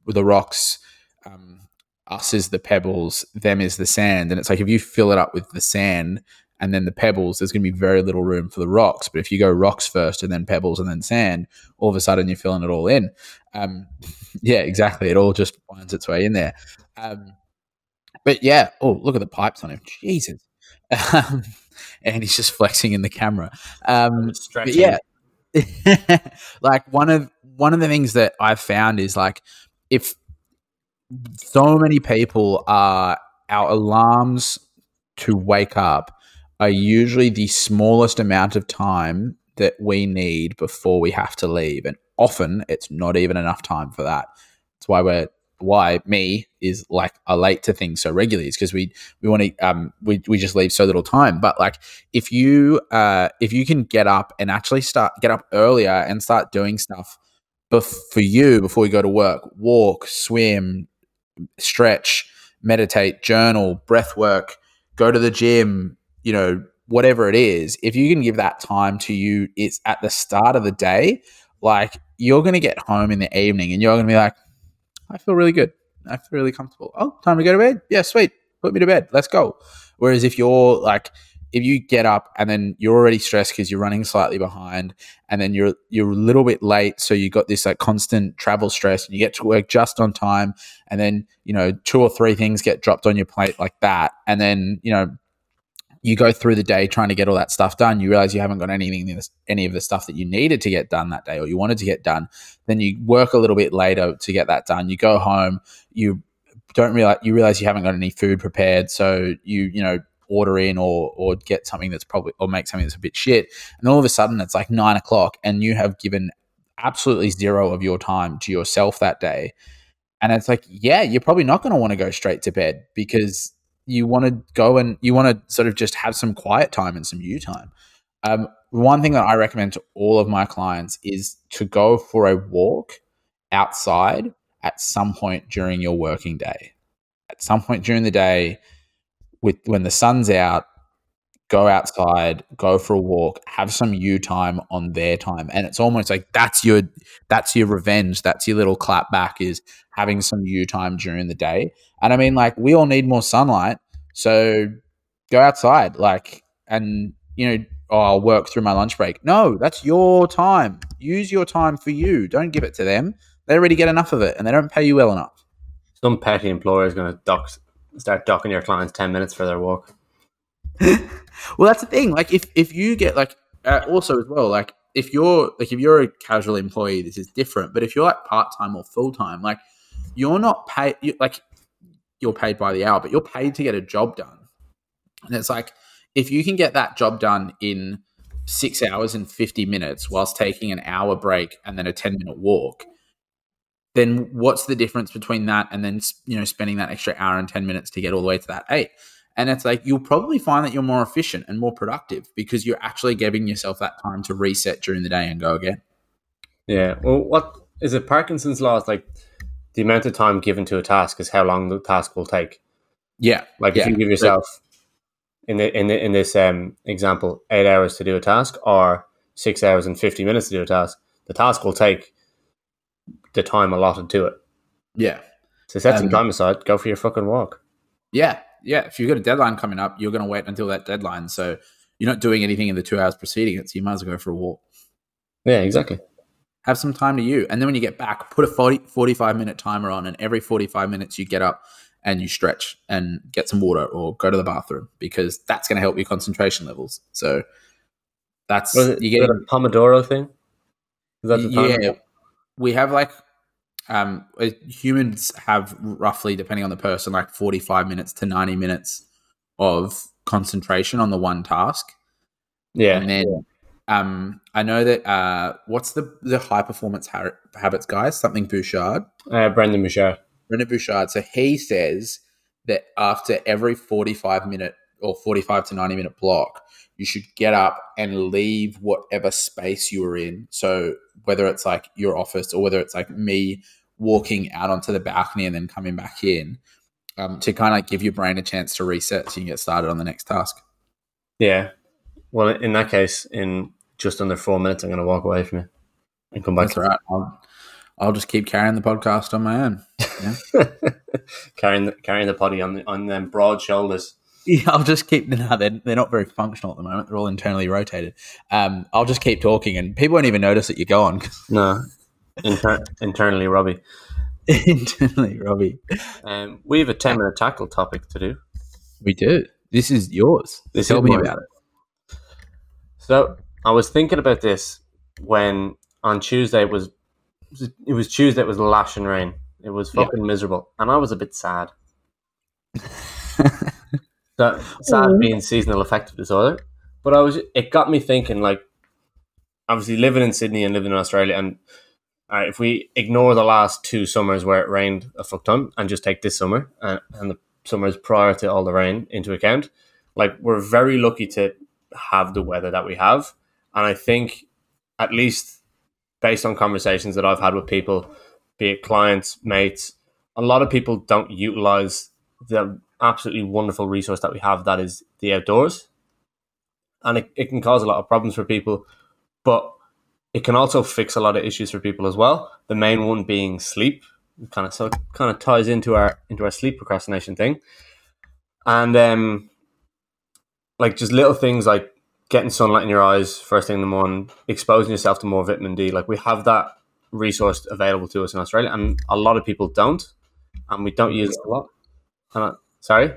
the rocks. Um, us is the pebbles, them is the sand, and it's like if you fill it up with the sand and then the pebbles, there's going to be very little room for the rocks. But if you go rocks first and then pebbles and then sand, all of a sudden you're filling it all in. Um, [LAUGHS] yeah, exactly. It all just finds its way in there. Um, but yeah, oh look at the pipes on him, Jesus. Um, [LAUGHS] and he's just flexing in the camera. Um, stretching. yeah, [LAUGHS] like one of one of the things that I've found is like if so many people are our alarms to wake up are usually the smallest amount of time that we need before we have to leave, and often it's not even enough time for that. That's why we're why me is like late to things so regularly is because we we want to um we, we just leave so little time but like if you uh if you can get up and actually start get up earlier and start doing stuff bef- for you before you go to work walk swim stretch meditate journal breath work go to the gym you know whatever it is if you can give that time to you it's at the start of the day like you're going to get home in the evening and you're going to be like I feel really good. I feel really comfortable. Oh, time to go to bed. Yeah, sweet. Put me to bed. Let's go. Whereas if you're like, if you get up and then you're already stressed because you're running slightly behind, and then you're you're a little bit late, so you got this like constant travel stress, and you get to work just on time, and then you know two or three things get dropped on your plate like that, and then you know you go through the day trying to get all that stuff done. You realize you haven't got anything, any of the stuff that you needed to get done that day or you wanted to get done. Then you work a little bit later to get that done. You go home, you don't realize you realize you haven't got any food prepared, so you you know order in or or get something that's probably or make something that's a bit shit. And all of a sudden it's like nine o'clock, and you have given absolutely zero of your time to yourself that day. And it's like, yeah, you're probably not going to want to go straight to bed because you want to go and you want to sort of just have some quiet time and some you time. Um, one thing that I recommend to all of my clients is to go for a walk outside at some point during your working day. At some point during the day, with when the sun's out, go outside, go for a walk, have some you time on their time, and it's almost like that's your that's your revenge. That's your little clap back is having some you time during the day. And I mean, like we all need more sunlight, so go outside, like, and you know, oh, I'll work through my lunch break. No, that's your time. Use your time for you. Don't give it to them. They already get enough of it, and they don't pay you well enough. Some petty employer is going to dock, start docking your clients 10 minutes for their walk. [LAUGHS] well, that's the thing. Like, if if you get like, uh, also as well, like if you're like if you're a casual employee, this is different. But if you're like part time or full time, like you're not paid. You, like you're paid by the hour, but you're paid to get a job done. And it's like if you can get that job done in six hours and fifty minutes, whilst taking an hour break and then a ten minute walk. Then what's the difference between that and then you know spending that extra hour and ten minutes to get all the way to that eight? And it's like you'll probably find that you're more efficient and more productive because you're actually giving yourself that time to reset during the day and go again. Yeah. Well, what is it? Parkinson's law is like the amount of time given to a task is how long the task will take. Yeah. Like Yeah. if you give yourself, in the, in the, in this um, example, eight hours to do a task or six hours and fifty minutes to do a task, the task will take the time allotted to it. Yeah. So set some Um, time aside. Go for your fucking walk. Yeah. Yeah. If you've got a deadline coming up, you're going to wait until that deadline. So you're not doing anything in the two hours preceding it. So you might as well go for a walk. Yeah, exactly. Have some time to you. And then when you get back, put a 40, 45 minute timer on. And every 45 minutes, you get up and you stretch and get some water or go to the bathroom because that's going to help your concentration levels. So that's, you get a Pomodoro thing? Is that the time? yeah, we have like um, uh, humans have roughly, depending on the person, like forty-five minutes to ninety minutes of concentration on the one task, Yeah. and then um, I know that uh, what's the the high performance ha- habits guy? Something Burchard, Uh, Brendon Burchard. Brendon Burchard. So he says that after every forty-five minute or forty-five to ninety minute block, you should get up and leave whatever space you were in. So whether it's like your office or whether it's like me walking out onto the balcony and then coming back in, um, to kind of like give your brain a chance to reset so you can get started on the next task. Yeah. Well, in that case, in just under four minutes, I'm going to walk away from you and come back. That's right. I'll, I'll just keep carrying the podcast on my own. [LAUGHS] carrying the, carrying the potty on the, on them broad shoulders. [LAUGHS] Yeah, I'll just keep. [LAUGHS] No, they're, they're not very functional at the moment. They're all internally rotated. Um, I'll just keep talking, and people won't even notice that you're gone. [LAUGHS] No, Inter- internally, Robi. internally, Robi. Um, we have a ten minute tackle topic to do. We do. This is yours. This Tell is me mine. about it. So I was thinking about this when on Tuesday it was it was Tuesday it was lashing rain. It was Yeah. fucking miserable, and I was a bit sad. So sad being seasonal affective disorder, but I was it got me thinking like obviously living in Sydney and living in Australia and uh, if we ignore the last two summers where it rained a fuck ton and just take this summer and, and the summers prior to all the rain into account, like we're very lucky to have the weather that we have. And I think, at least based on conversations that I've had with people, be it clients, mates, a lot of people don't utilize the absolutely wonderful resource that we have that is the outdoors. And it, it can cause a lot of problems for people, but it can also fix a lot of issues for people as well. The main one being sleep. Kind of so it kind of ties into our into our sleep procrastination thing. And um like just little things like getting sunlight in your eyes first thing in the morning, exposing yourself to more vitamin D. Like we have that resource available to us in Australia, and a lot of people don't, and we don't use it a lot. And sorry,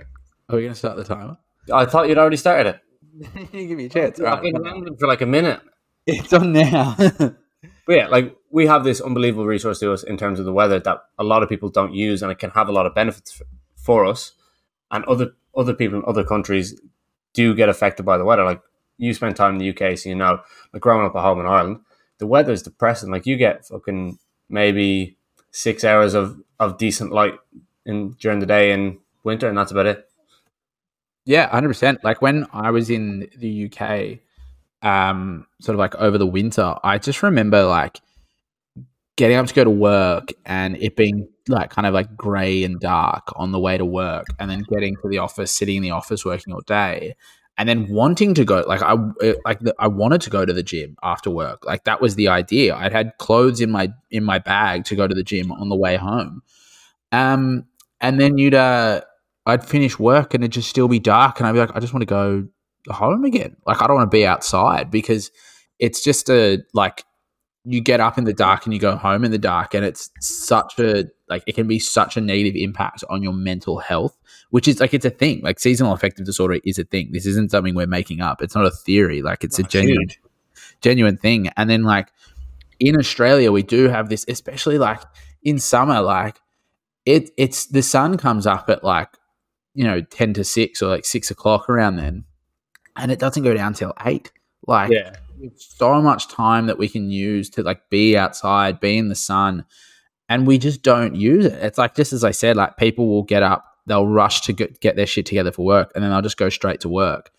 Are we going to start the timer? I thought you'd already started it. [LAUGHS] you Give me a chance. I've been rambling for like a minute. It's on now. [LAUGHS] But yeah, like we have this unbelievable resource to us in terms of the weather that a lot of people don't use, and it can have a lot of benefits for us. And other other people in other countries do get affected by the weather. Like you spend time in the UK, so you know. Like growing up at home in Ireland, the weather is depressing. Like you get fucking maybe six hours of of decent light in during the day in winter, and that's about it. Yeah, hundred percent. Like when I was in the UK, um, sort of like over the winter, I just remember like getting up to go to work and it being like kind of like grey and dark on the way to work, and then getting to the office, sitting in the office working all day, and then wanting to go. Like I like the, I wanted to go to the gym after work. Like that was the idea. I'd had clothes in my in my bag to go to the gym on the way home. Um, and then you'd uh I'd finish work and it'd just still be dark, and I'd be like, I just want to go home again. Like, I don't want to be outside because it's just a like you get up in the dark and you go home in the dark, and it's such a like it can be such a negative impact on your mental health, which is like it's a thing. Like seasonal affective disorder is a thing. This isn't something we're making up. It's not a theory. Like it's a genuine genuine thing. And then like in Australia, we do have this, especially like in summer, like it it's the sun comes up at like you know ten to six or like six o'clock around then, and it doesn't go down till eight. Like Yeah, so much time that we can use to like be outside, be in the sun, and we just don't use it. It's like just as I said, like people will get up, they'll rush to get, get their shit together for work, and then they'll just go straight to work,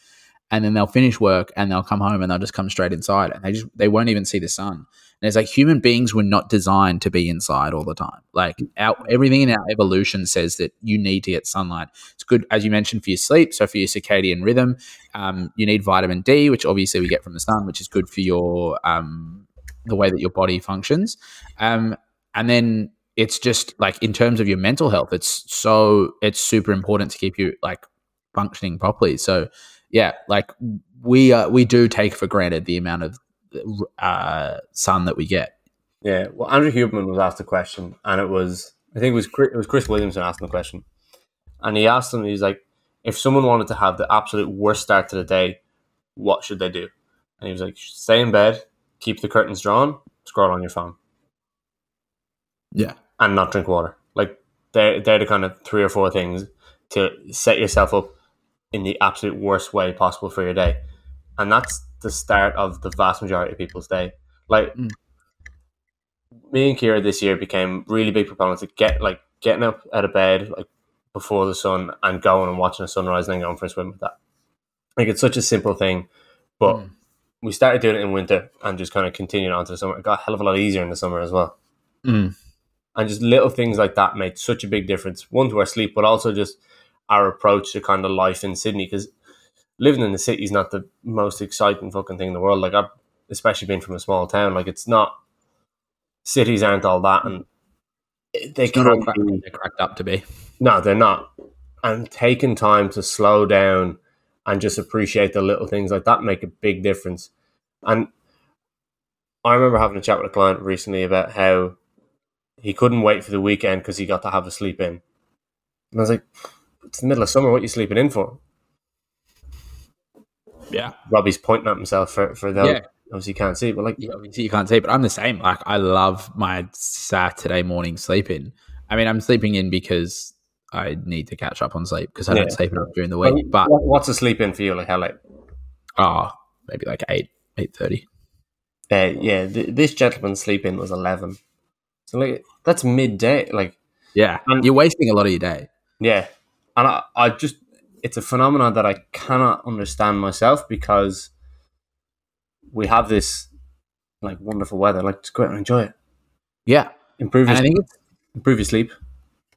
and then they'll finish work and they'll come home and they'll just come straight inside, and they just they won't even see the sun. And it's like human beings were not designed to be inside all the time. Like our everything in our evolution says that you need to get sunlight. It's good, as you mentioned, for your sleep. So for your circadian rhythm, um, you need vitamin D, which obviously we get from the sun, which is good for your um, the way that your body functions. Um, and then it's just like in terms of your mental health, it's so it's super important to keep you like functioning properly. So yeah, like we uh, we do take for granted the amount of uh, sun that we get. Yeah, well, Andrew Huberman was asked a question, and it was I think it was Chris, it was Chris Williamson asking the question, and he asked him, he's like, if someone wanted to have the absolute worst start to the day, what should they do? And he was like, stay in bed, keep the curtains drawn, scroll on your phone. Yeah, and not drink water. Like they're they're the kind of three or four things to set yourself up in the absolute worst way possible for your day, and that's the start of the vast majority of people's day. Like mm. me and Kira this year became really big proponents of get like getting up out of bed like before the sun and going and watching a sunrise and then going for a swim with that. Like it's such a simple thing, but mm. we started doing it in winter and just kind of continued on to the summer. It got a hell of a lot easier in the summer as well. Mm. And just little things like that made such a big difference. One to our sleep, but also just our approach to kind of life in Sydney because living in the city is not the most exciting fucking thing in the world. Like I've especially being from a small town, like it's not cities aren't all that and they it's can crack, be, they're cracked up to be. No, they're not. And taking time to slow down and just appreciate the little things like that make a big difference. And I remember having a chat with a client recently about how he couldn't wait for the weekend because he got to have a sleep in. And I was like, it's the middle of summer. What are you sleeping in for? Yeah. Robi's pointing at himself for, for those. Yeah. Obviously, you can't see, but like, yeah, obviously, you can't see, but I'm the same. Like, I love my Saturday morning sleep in. I mean, I'm sleeping in because I need to catch up on sleep because I yeah. don't sleep enough during the week. But what's a sleep in for you? Like, how late? Oh, maybe like eight, eight thirty. Uh, yeah, th- this gentleman's sleep in was eleven. So like, that's midday. Like, yeah, and, you're wasting a lot of your day. Yeah, and I, I just it's a phenomenon that I cannot understand myself because we have this like wonderful weather. Like, just go out and enjoy it. Yeah, improve. Your, I think improve your sleep.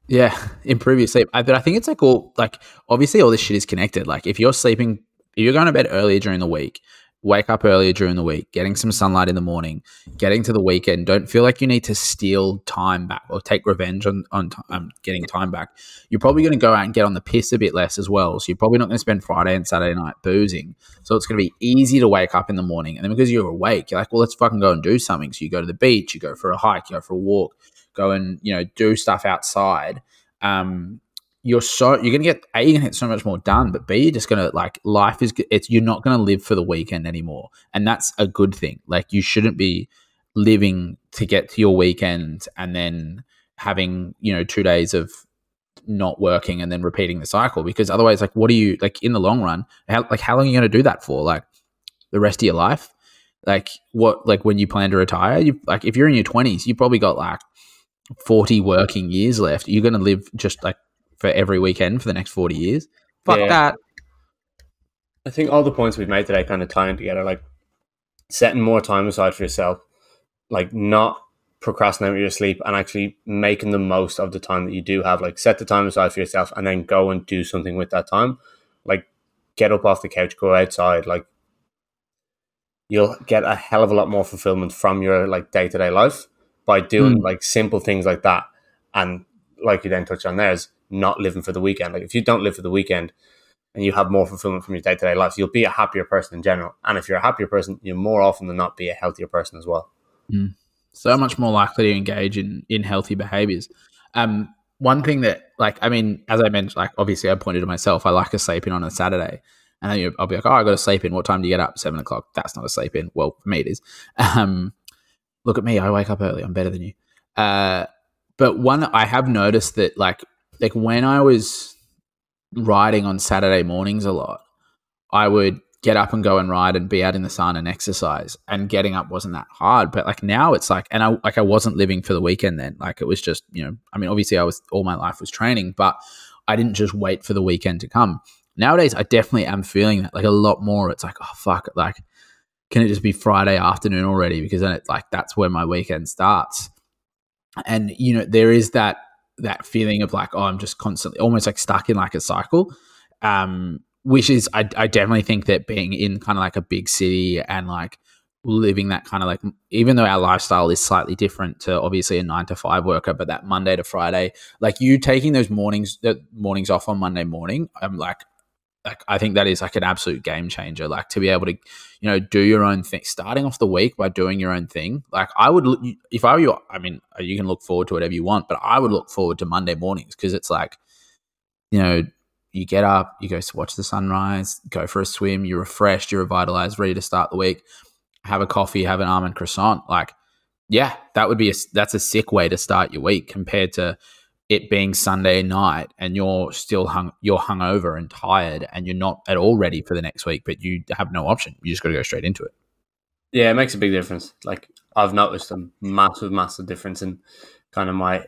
Yeah, [LAUGHS] improve your sleep. I, but I think it's like all like obviously all this shit is connected. Like if you're sleeping, if you're going to bed earlier during the week, wake up earlier during the week, getting some sunlight in the morning, getting to the weekend. Don't feel like you need to steal time back or take revenge on on um, getting time back. You're probably going to go out and get on the piss a bit less as well. So you're probably not going to spend Friday and Saturday night boozing. So it's going to be easy to wake up in the morning, and then because you're awake, you're like, well, let's fucking go and do something. So you go to the beach, you go for a hike, you go for a walk, go and you know do stuff outside. Um, you're so you're gonna get a you're gonna get so much more done, but b you're just gonna like life is it's you're not gonna live for the weekend anymore, and that's a good thing. Like you shouldn't be living to get to your weekend and then having you know two days of not working and then repeating the cycle because otherwise like what are you like in the long run how like how long are you going to do that for? Like the rest of your life? Like what like when you plan to retire you like if you're in your 20s you probably got like 40 working years left. You're going to live just like for every weekend for the next 40 years. Fuck yeah. that. I think all the points we've made today kind of tying together, like setting more time aside for yourself, like not procrastinating your sleep and actually making the most of the time that you do have. Like set the time aside for yourself and then go and do something with that time. Like get up off the couch, go outside. Like you'll get a hell of a lot more fulfillment from your like day to day life by doing mm. like simple things like that. And like you then touched on there is not living for the weekend. Like if you don't live for the weekend and you have more fulfillment from your day to day life, you'll be a happier person in general. And if you're a happier person, you're more often than not be a healthier person as well. Mm. So much more likely to engage in in healthy behaviors. Um, one thing that, like, I mean, as I mentioned, like, obviously, I pointed to myself. I like a sleep in on a Saturday, and then I'll be like, "Oh, I got to sleep in. What time do you get up? Seven o'clock. That's not a sleep in. Well, for me, it is. [LAUGHS] Um, look at me. I wake up early. I'm better than you. Uh, but one, I have noticed that, like, like when I was riding on Saturday mornings a lot, I would get up and go and ride and be out in the sun and exercise and getting up wasn't that hard but like now it's like and I like I wasn't living for the weekend then like it was just you know I mean obviously I was all my life was training but I didn't just wait for the weekend to come nowadays I definitely am feeling that like a lot more it's like oh fuck like can it just be Friday afternoon already? Because then it's like that's where my weekend starts. And you know, there is that that feeling of like, oh, I'm just constantly almost like stuck in like a cycle. Um, which is I, I definitely think that being in kind of like a big city and like living that kind of like even though our lifestyle is slightly different to obviously a nine to five worker but that monday to friday like you taking those mornings the mornings off on monday morning i'm like like i think that is like an absolute game changer like to be able to you know do your own thing starting off the week by doing your own thing like i would if i were you i mean uh, you can look forward to whatever you want but i would look forward to monday mornings because it's like you know you get up you go to watch the sunrise go for a swim you're refreshed you're revitalized ready to start the week have a coffee, have an almond croissant. Like, yeah, that would be a, that's a sick way to start your week compared to it being Sunday night and you're still hung you're hungover and tired and you're not at all ready for the next week, but you have no option. You just got to go straight into it. Yeah, it makes a big difference. Like I've noticed a massive, massive difference in kind of my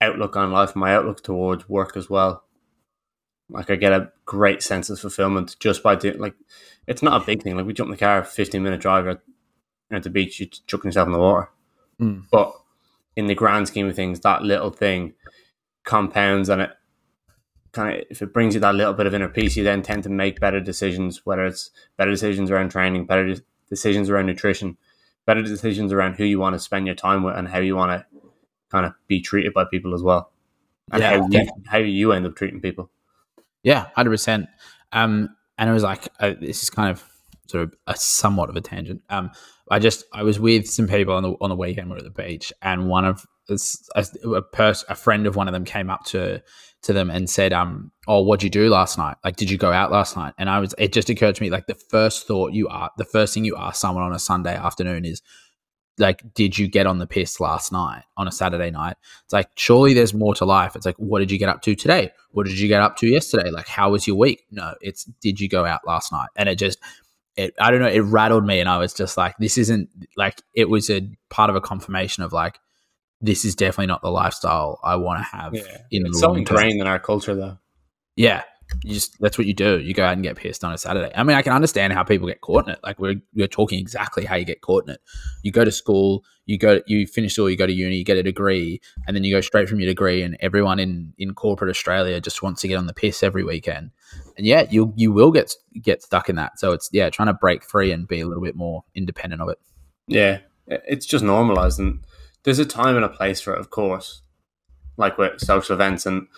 outlook on life, my outlook towards work as well. Like I get a great sense of fulfillment just by doing like it's not a big thing. Like we jump in the car, fifteen minute drive at, at the beach, you chucking yourself in the water. Mm. But in the grand scheme of things, that little thing compounds and it kind of if it brings you that little bit of inner peace, you then tend to make better decisions. Whether it's better decisions around training, better de- decisions around nutrition, better decisions around who you want to spend your time with, and how you want to kind of be treated by people as well, and yeah, how you, how you end up treating people. Yeah, hundred um, percent. And it was like uh, this is kind of sort of a somewhat of a tangent. Um, I just I was with some people on the on the weekend. We are at the beach, and one of a, a person, a friend of one of them, came up to to them and said, "Um, oh, what'd you do last night? Like, did you go out last night?" And I was, it just occurred to me, like the first thought you are, the first thing you ask someone on a Sunday afternoon is, like did you get on the piss last night on a saturday night? It's like surely there's more to life. It's like what did you get up to today? What did you get up to yesterday? Like how was your week? No it's did you go out last night? And it just it i don't know it rattled me and i was just like this isn't like it was a part of a confirmation of like this is definitely not the lifestyle i want to have yeah. in it's so ingrained in our culture though yeah you just that's what you do. You go out and get pissed on a Saturday. I mean, I can understand how people get caught in it. Like we're we're talking exactly how you get caught in it. You go to school, you go, you finish school, you go to uni, you get a degree, and then you go straight from your degree. And everyone in in corporate Australia just wants to get on the piss every weekend. And yeah, you you will get get stuck in that. So it's yeah, trying to break free and be a little bit more independent of it. Yeah, it's just normalized, and there's a time and a place for it, of course, like with social events and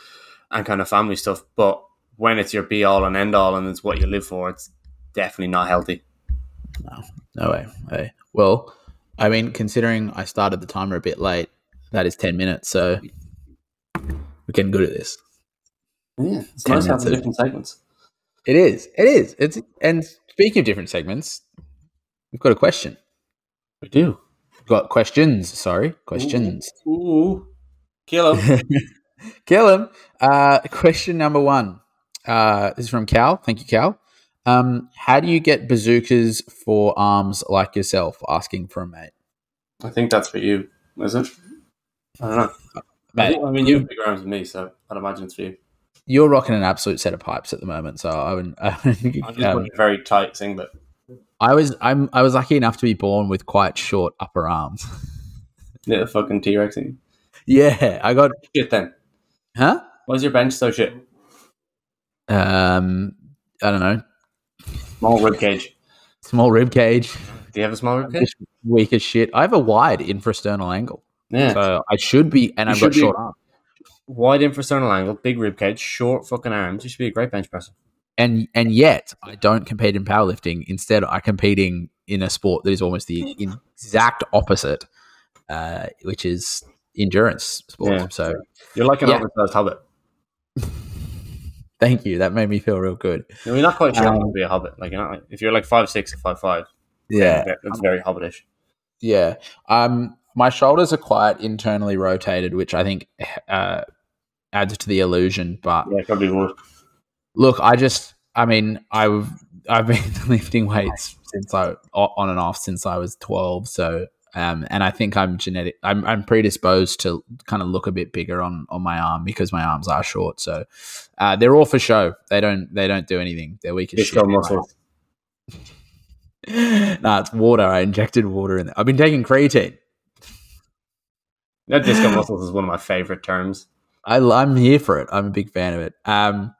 and kind of family stuff, but when it's your be all and end all and it's what you live for, it's definitely not healthy. No, no way. Hey. Well, I mean, considering I started the timer a bit late, that is 10 minutes. So we're getting good at this. Yeah, it's nice having different segments. It is. It is. It's and speaking of different segments, we've got a question. We do. Got questions. Sorry, questions. Ooh, Ooh. kill him. [LAUGHS] kill him. Uh, question number one. Uh, this is from Cal. Thank you, Cal. Um, how do you get bazookas for arms like yourself? Asking for a mate. I think that's for you, is it? I don't know. Mate, I, mean, you have bigger arms than me, so I'd imagine it's for you. You're rocking an absolute set of pipes at the moment, so I wouldn't. [LAUGHS] I am just um, very tight singlet. I was I'm I was lucky enough to be born with quite short upper arms. [LAUGHS] yeah, fucking T Rex. Yeah, I got shit then. Huh? Why's your bench so shit? Um, I don't know. Small rib cage. Small rib cage. Do you have a small rib cage? Weak as shit. I have a wide infrasternal angle. Yeah. So I should be, and you I've got short arms. Wide infrasternal angle, big rib cage, short fucking arms. You should be a great bench presser. And and yet I don't compete in powerlifting. Instead, I'm competing in a sport that is almost the [LAUGHS] exact opposite, uh, which is endurance sport. Yeah. So you're like an yeah. oversized hobbit. [LAUGHS] Thank you. That made me feel real good. I mean, not quite sure um, to be a hobbit. Like, you're not like, if you're like five six or five five, yeah, that's very hobbitish. Yeah. Um, my shoulders are quite internally rotated, which I think uh, adds to the illusion. But yeah, probably would. Look, I just, I mean, I've I've been [LAUGHS] lifting weights since I on and off since I was twelve, so um, and I think I'm genetic. I'm, I'm predisposed to kind of look a bit bigger on, on my arm because my arms are short. So uh, they're all for show. They don't they don't do anything. They're weak as shit. [LAUGHS] nah, it's water. I injected water in there. I've been taking creatine. No, disco [LAUGHS] muscles is one of my favorite terms. I, I'm here for it. I'm a big fan of it. Um,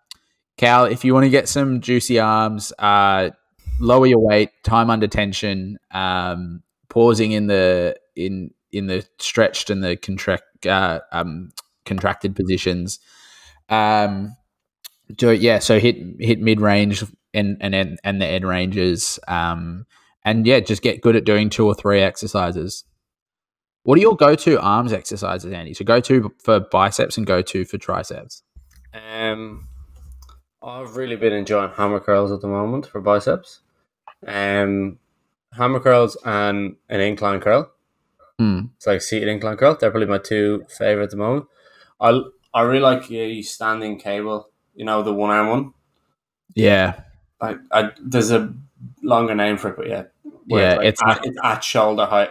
Cal, if you want to get some juicy arms, uh, lower your weight, time under tension, um, pausing in the in in the stretched and the contract uh, um, contracted positions. Um, do it, yeah. So hit hit mid range and and and the end ranges. Um, and yeah, just get good at doing two or three exercises. What are your go to arms exercises, Andy? So go to for biceps and go to for triceps. Um, I've really been enjoying hammer curls at the moment for biceps. Um, hammer curls and an incline curl. Hmm. It's like seated incline curl. They're probably my two favorite at the moment. I I really like a standing cable. You know the one arm one. Yeah, I, I there's a longer name for it, but yeah, Yeah, it's, like it's at, it's at shoulder height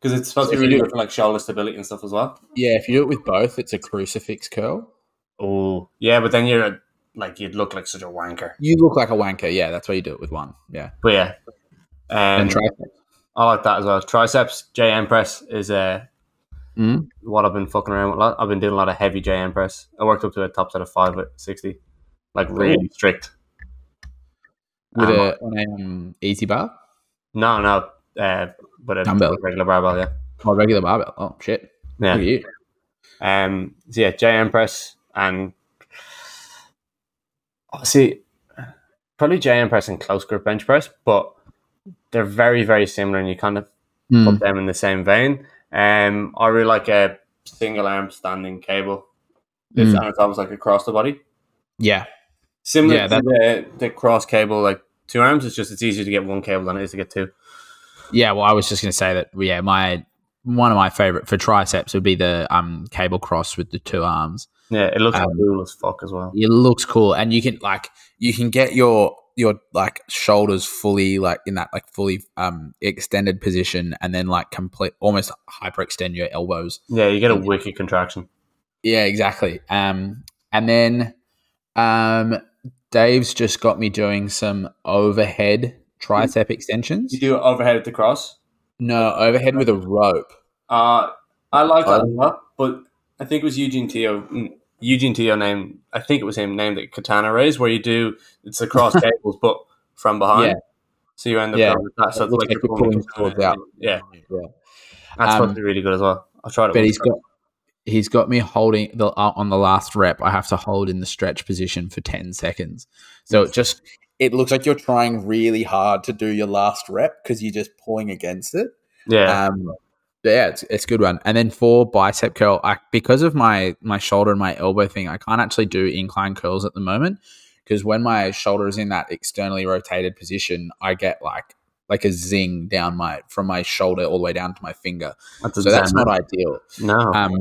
because it's supposed So to be really good for like shoulder stability and stuff as well. yeah. If you do it with both, it's a crucifix curl. Oh yeah, but then you're like you'd look like such a wanker. You look like a wanker. Yeah, that's why you do it with one. Yeah, But yeah, um, and triceps. I like that as well. Triceps JM press is uh, Mm. what I've been fucking around with a lot. I've been doing a lot of heavy JM press. I worked up to a top set of five at sixty, like really strict. with Um, a on a um, EZ bar No, no, uh, but a Dumbbell. regular barbell, yeah, or regular barbell. Oh shit! yeah. Um, so yeah, JM press and oh, see, probably JM press and close grip bench press, but they're very very similar, and you kind of Hmm. put them in the same vein. Um, I really like a single arm standing cable. It's, Mm. almost like across the body, Yeah, similar Yeah, to that- the, the cross cable, like two arms. It's just it's easier to get one cable than it is to get two. yeah. Well, I was just going to say that. Yeah, my one of my favorite for triceps would be the um cable cross with the two arms. Yeah, it looks Um, cool as fuck as well. It looks cool, and you can like you can get your your like shoulders fully like in that like fully um extended position, and then like complete almost hyperextend your elbows. Yeah, you get a wicked contraction. Yeah, exactly. Um, and then um, Dave's just got me doing some overhead tricep extensions. You do it overhead at the cross. No, overhead with a rope. Uh, I like that Oh. as but I think it was Eugene Teo. Eugene Teo named, I think it was him named it Katana Raise, where you do it's across [LAUGHS] cables, but from behind. Yeah. So you end up Yeah. with that. So It it's looks like, like you're pulling out. Yeah, Yeah. that's Um, supposed really good as well. I tried it. But he's got he's got me holding the uh, on the last rep. I have to hold in the stretch position for ten seconds. So it just it looks like you're trying really hard to do your last rep because you're just pulling against it. yeah, Um, yeah, it's, it's a good one. And then for bicep curl, I, because of my my shoulder and my elbow thing, I can't actually do incline curls at the moment because when my shoulder is in that externally rotated position, I get like like a zing down my from my shoulder all the way down to my finger. that's So that's not ideal. no. Um,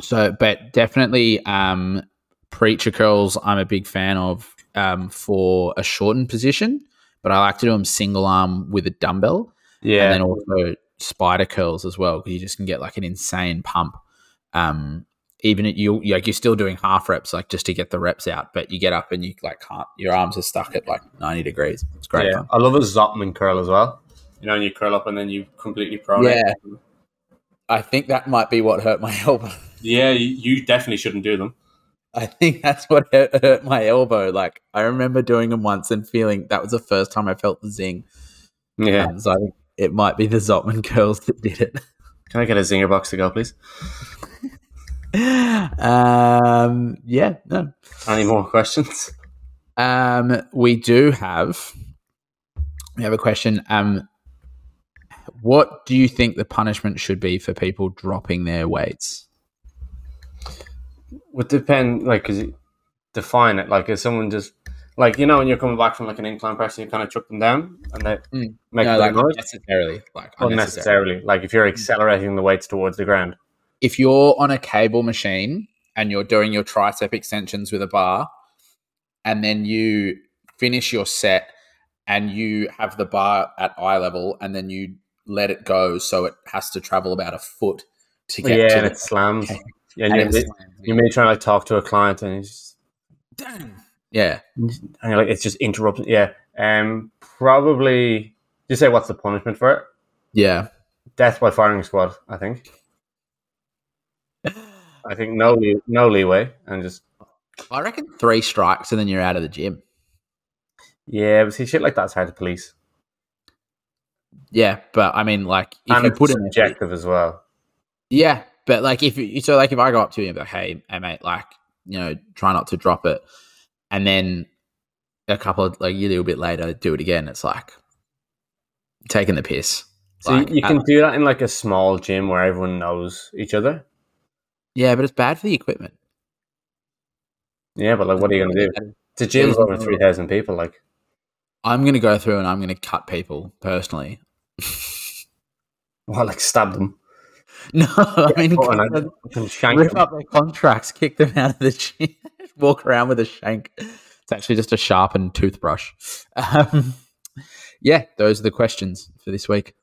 so, but definitely um, preacher curls. I'm a big fan of um, for a shortened position, but I like to do them single arm with a dumbbell yeah, and then also spider curls as well because you just can get like an insane pump. Um, even at you like you're still doing half reps like just to get the reps out, but you get up and you like can't. Your arms are stuck at like ninety degrees. It's great yeah. fun. I love a Zotman curl as well. You know, and you curl up and then you completely pronate. Yeah. I think that might be what hurt my [LAUGHS] elbow. yeah. You, you definitely shouldn't do them. I think that's what hurt, hurt my elbow. Like I remember doing them once and feeling that was the first time I felt the zing. Yeah. Um, so I think it might be the Zotman [LAUGHS] curls that did it. Can I get a zinger box to go, please? [LAUGHS] um, yeah, no. Any more questions? Um, we do have we have a question. Um, what do you think the punishment should be for people dropping their weights? Would depend, like, cause you define it. Like, if someone just like you know when you're coming back from like an incline press, and you kind of chuck them down and they Mm. make no, a like noise. unnecessarily, like unnecessarily. Unnecessarily, like if you're accelerating the weights towards the ground. If you're on a cable machine and you're doing your tricep extensions with a bar, and then you finish your set and you have the bar at eye level, and then you let it go so it has to travel about a foot to get yeah, to and the it slams. Okay. [LAUGHS] Yeah, and and you, it may, slams. you may try to like talk to a client and he's yeah. and you're like it's just interrupting. Yeah, um, probably you say what's the punishment for it? Yeah. Death by firing squad. I think. [LAUGHS] I think no lee- no leeway and just I reckon three strikes and then you're out of the gym. yeah, but see shit like that's hard to police. Yeah, but I mean, like if and you it's put in, subjective as well. yeah, but like if you so like if I go up to you and be like, hey, hey mate, like you know, try not to drop it, and then a couple of like a little bit later, do it again. It's like taking the piss. So Like, you uh, can do that in like a small gym where everyone knows each other. yeah, but it's bad for the equipment. Yeah, but like, what are you gonna do? It's a gym of over three thousand people. Like, I'm gonna go through and I'm gonna cut people personally. well, like stab them, [LAUGHS] No, I mean, and I cut them, fucking shank rip up their contracts, kick them out of the gym, walk around with a shank. It's actually just a sharpened toothbrush. Um, yeah, those are the questions for this week.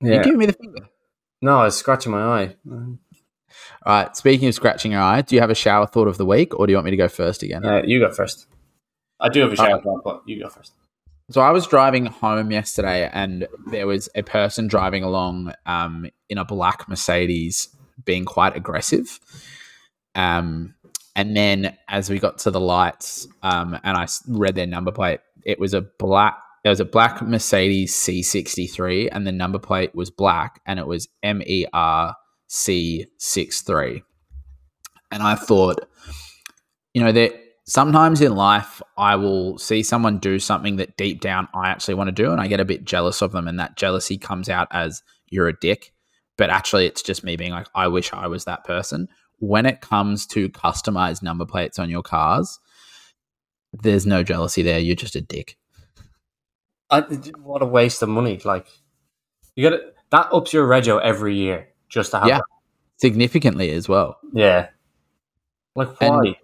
Yeah. You're giving me the finger. No, I was scratching my eye. All right. Speaking of scratching your eye, do you have a shower thought of the week, or do you want me to go first again? Uh, you go first. I do have a shout thought, but you go first. So I was driving home yesterday, and there was a person driving along um, in a black Mercedes, being quite aggressive. Um, and then as we got to the lights, um, and I read their number plate, it was a black. It was a black Mercedes C63, and the number plate was black, and it was M E R C 63. And I thought, you know, that sometimes in life I will see someone do something that deep down I actually want to do, and I get a bit jealous of them, and that jealousy comes out as you're a dick. But actually, it's just me being like, I wish I was that person. When it comes to customized number plates on your cars, there's no jealousy there. You're just a dick. I, what a waste of money! Like, you got that ups your rego every year just to have. Yeah. that. Significantly as well. yeah. Like why? And-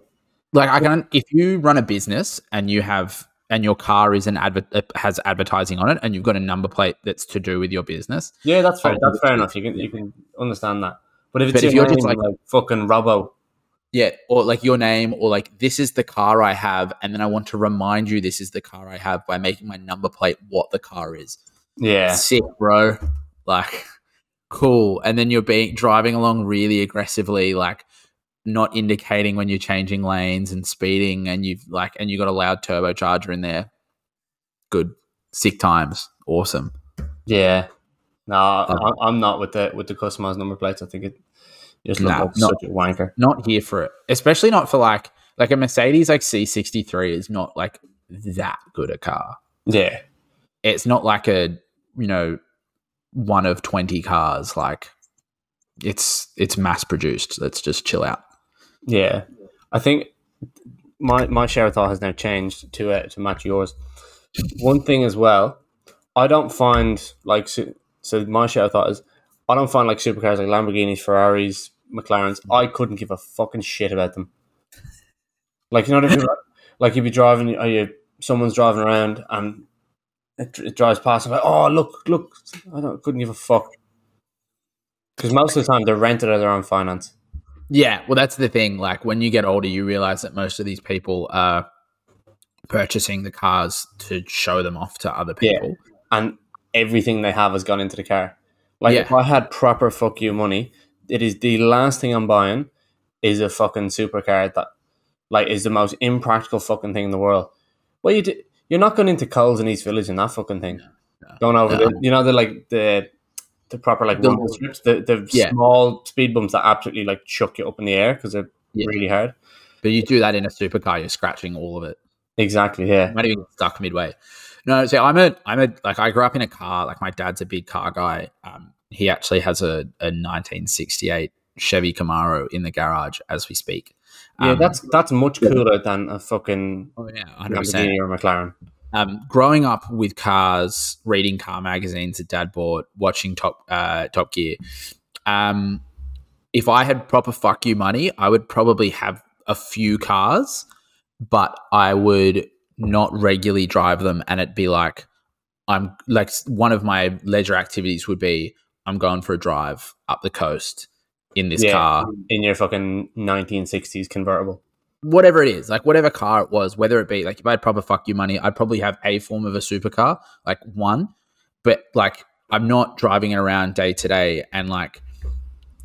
Like I can, if you run a business and you have and your car is an adver- uh, has advertising on it, and you've got a number plate that's to do with your business, yeah, that's fair. Oh, That's fair enough. You can you can understand that. But if it's But if you're just like- like, fucking Robbo, Yeah, or like your name, or like this is the car I have, and then I want to remind you this is the car I have by making my number plate what the car is. yeah, Sick, bro. Like, cool. And then you're being driving along really aggressively, like not indicating when you're changing lanes and speeding, and you've like, and you got a loud turbocharger in there. Good, sick times, awesome. yeah. No, Uh, I'm not with the with the customized number plates. I think it just look Nah, like not- such a wanker. Not here for it, especially not for like like a Mercedes like C63 is not like that good a car. Yeah, it's not like a you know one of 20 cars like it's it's mass produced let's just chill out yeah. I think my my share of thought has now changed to uh, to match yours. One thing as well, I don't find like so. My share of thought is I don't find like supercars like Lamborghinis, Ferraris, McLarens. I couldn't give a fucking shit about them. Like you know, what I mean? [LAUGHS] like you'd be driving, or you someone's driving around and it, it drives past. I'm like, oh look, look! I don't couldn't give a fuck because most of the time they're rented or they're on finance. yeah well that's the thing like when you get older you realize that most of these people are purchasing the cars to show them off to other Yeah. people and everything they have has gone into the car. Like Yeah. if I had proper fuck you money, it is the last thing I'm buying is a fucking supercar that like is the most impractical fucking thing in the world. Well, you do, you're not going into Coles in East Village in that fucking thing. no, going over no. the you know the like the the proper like The- rumble strips, the the Yeah. small speed bumps that absolutely like chuck you up in the air because they're Yeah. really hard. but you do that in a supercar you're scratching all of it Exactly. Yeah. You might even get stuck midway. No, see, I'm a, I'm a, like I grew up in a car. Like my dad's a big car guy. Um, he actually has a, a 1968 Chevy Camaro in the garage as we speak. Yeah, Um, that's that's much cooler than a fucking oh yeah, 100. percent Lamborghini or McLaren. um, growing up with cars, reading car magazines that dad bought, watching Top uh, Top Gear. Um, if I had proper fuck you money, I would probably have a few cars, but I would not regularly drive them, and it'd be like I'm like one of my leisure activities would be I'm going for a drive up the coast in this Yeah. car in your fucking 1960s convertible. whatever it is, like whatever car it was, whether it be like if I had proper fuck you money, I'd probably have a form of a supercar, like one. but like I'm not driving it around day to day, and like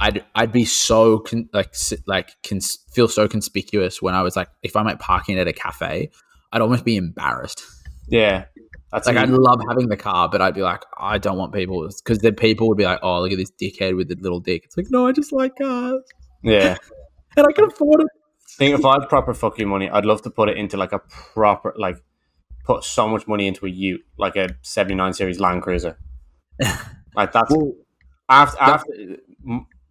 I'd I'd be so con- like like cons- feel so conspicuous when I was like if I'm like parking at a cafe, I'd almost be embarrassed. Yeah, that's Like I'd love having the car, but I'd be like I don't want people because then people would be like, oh look at this dickhead with the little dick. It's like no, I just like cars yeah. [LAUGHS] and I can afford it. I think if I had proper fucking money, I'd love to put it into like a proper like put so much money into a Ute, like a '79 series Land Cruiser. [LAUGHS] like that's Well, after after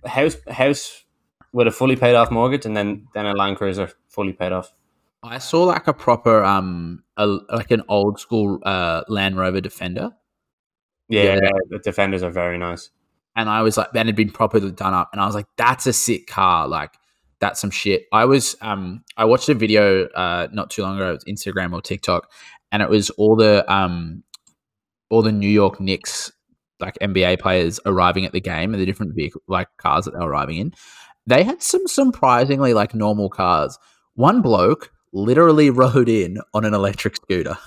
house house with a fully paid off mortgage, and then then a Land Cruiser fully paid off. I saw like a proper um a, like an old school uh Land Rover Defender. Yeah, Yeah. the Defenders are very nice. and I was like, that had been properly done up, and I was like, that's a sick car, like that's some shit. I was, um, I watched a video uh not too long ago, it was Instagram or TikTok, and it was all the um, all the New York Knicks like NBA players arriving at the game and the different vehicle like cars that they were arriving in. They had some surprisingly like normal cars. One bloke literally rode in on an electric scooter.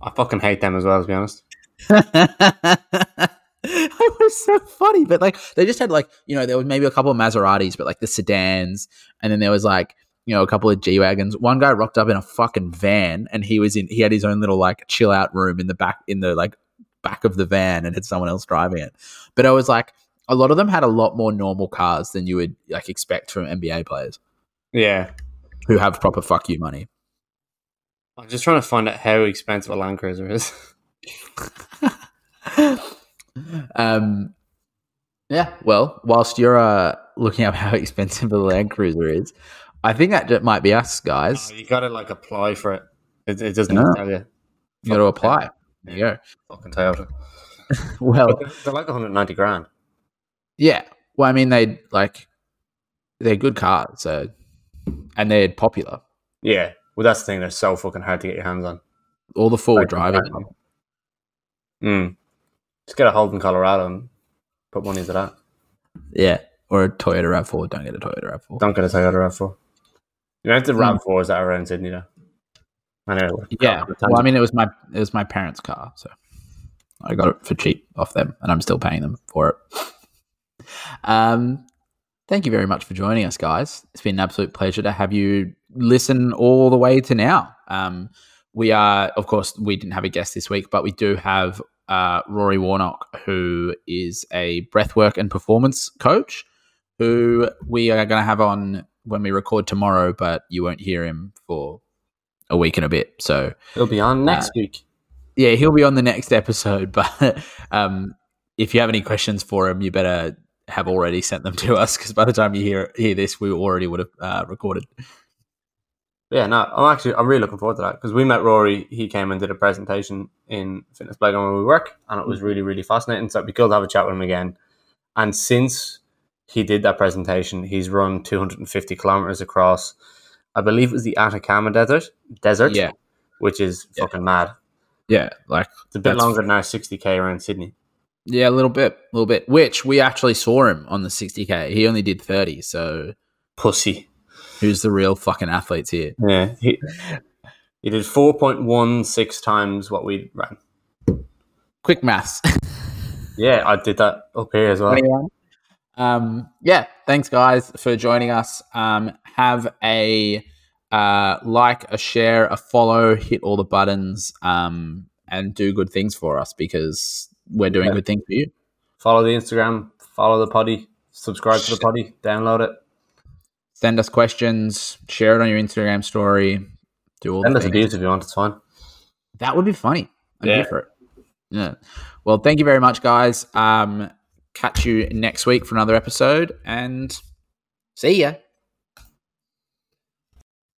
I fucking hate them as well, to be honest. [LAUGHS] [LAUGHS] it was so funny, but like they just had like you know there was maybe a couple of Maseratis, but like the sedans, and then there was like you know a couple of G wagons. One guy rocked up in a fucking van, and he was in he had his own little like chill out room in the back in the like back of the van, and had someone else driving it. But I was like, a lot of them had a lot more normal cars than you would like expect from NBA players Yeah, who have proper fuck you money. I'm just trying to find out how expensive a Land Cruiser is. [LAUGHS] um, yeah. Well, whilst you're uh, looking up how [LAUGHS] expensive a Land Cruiser is, I think that might be us, guys. Oh, you gotta like apply for it. It, it doesn't No. tell you. You got to apply. There you go. Fucking Toyota. [LAUGHS] Well, But they're, they're like 190 grand. yeah. Well, I mean, they like they're good cars, so and they're popular. Yeah. Well, that's the thing. They're so fucking hard to get your hands on. All the four wheel driving. Mm. Just get a Holden Colorado and put money into that. Yeah, or a Toyota Rav Four. Don't get a Toyota Rav Four. Don't get a Toyota RAV4. You have the Mm. RAV4s that are around Sydney, though. I know. Yeah. Well, I mean, it was my it was my parents' car, so I got it for cheap off them, and I'm still paying them for it. Um, thank you very much for joining us, guys. It's been an absolute pleasure to have you listen all the way to now. Um, we are, of course, we didn't have a guest this week, but we do have uh, Rory Warnock, who is a breathwork and performance coach, who we are going to have on when we record tomorrow, but you won't hear him for a week and a bit. So He'll be on next week. yeah, he'll be on the next episode. [LAUGHS] But um, if you have any questions for him, you better have already sent them to [LAUGHS] us because by the time you hear hear this, we already would have uh, recorded. Yeah, no, I'm actually I'm really looking forward to that because we met Rory. He came and did a presentation in Fitness Playground where we work, and it was really really fascinating. So it'd be cool to have a chat with him again. And since he did that presentation, he's run 250 kilometers across, I believe it was the Atacama Desert. Desert, Yeah, which is Yeah. fucking mad. yeah, like It's a bit longer than our 60k around Sydney. Yeah, a little bit, a little bit. Which we actually saw him on the sixty k. He only did thirty. So Pussy. who's the real fucking athletes here? Yeah, he he did 4.16 times what we ran. Quick maths. [LAUGHS] Yeah, I did that up here as well. 21. Um, yeah, thanks guys for joining us. Um, have a uh, like, a share, a follow, hit all the buttons, um, and do good things for us because we're doing Yeah. good things for you. Follow the Instagram, follow the poddy, subscribe to the poddy, download it. Send us questions, share it on your Instagram story, do all Send the us things. if you want, it's fine. That would be funny. I'm Yeah. here for it. Yeah. Well, thank you very much, guys. Um, catch you next week for another episode, and see ya.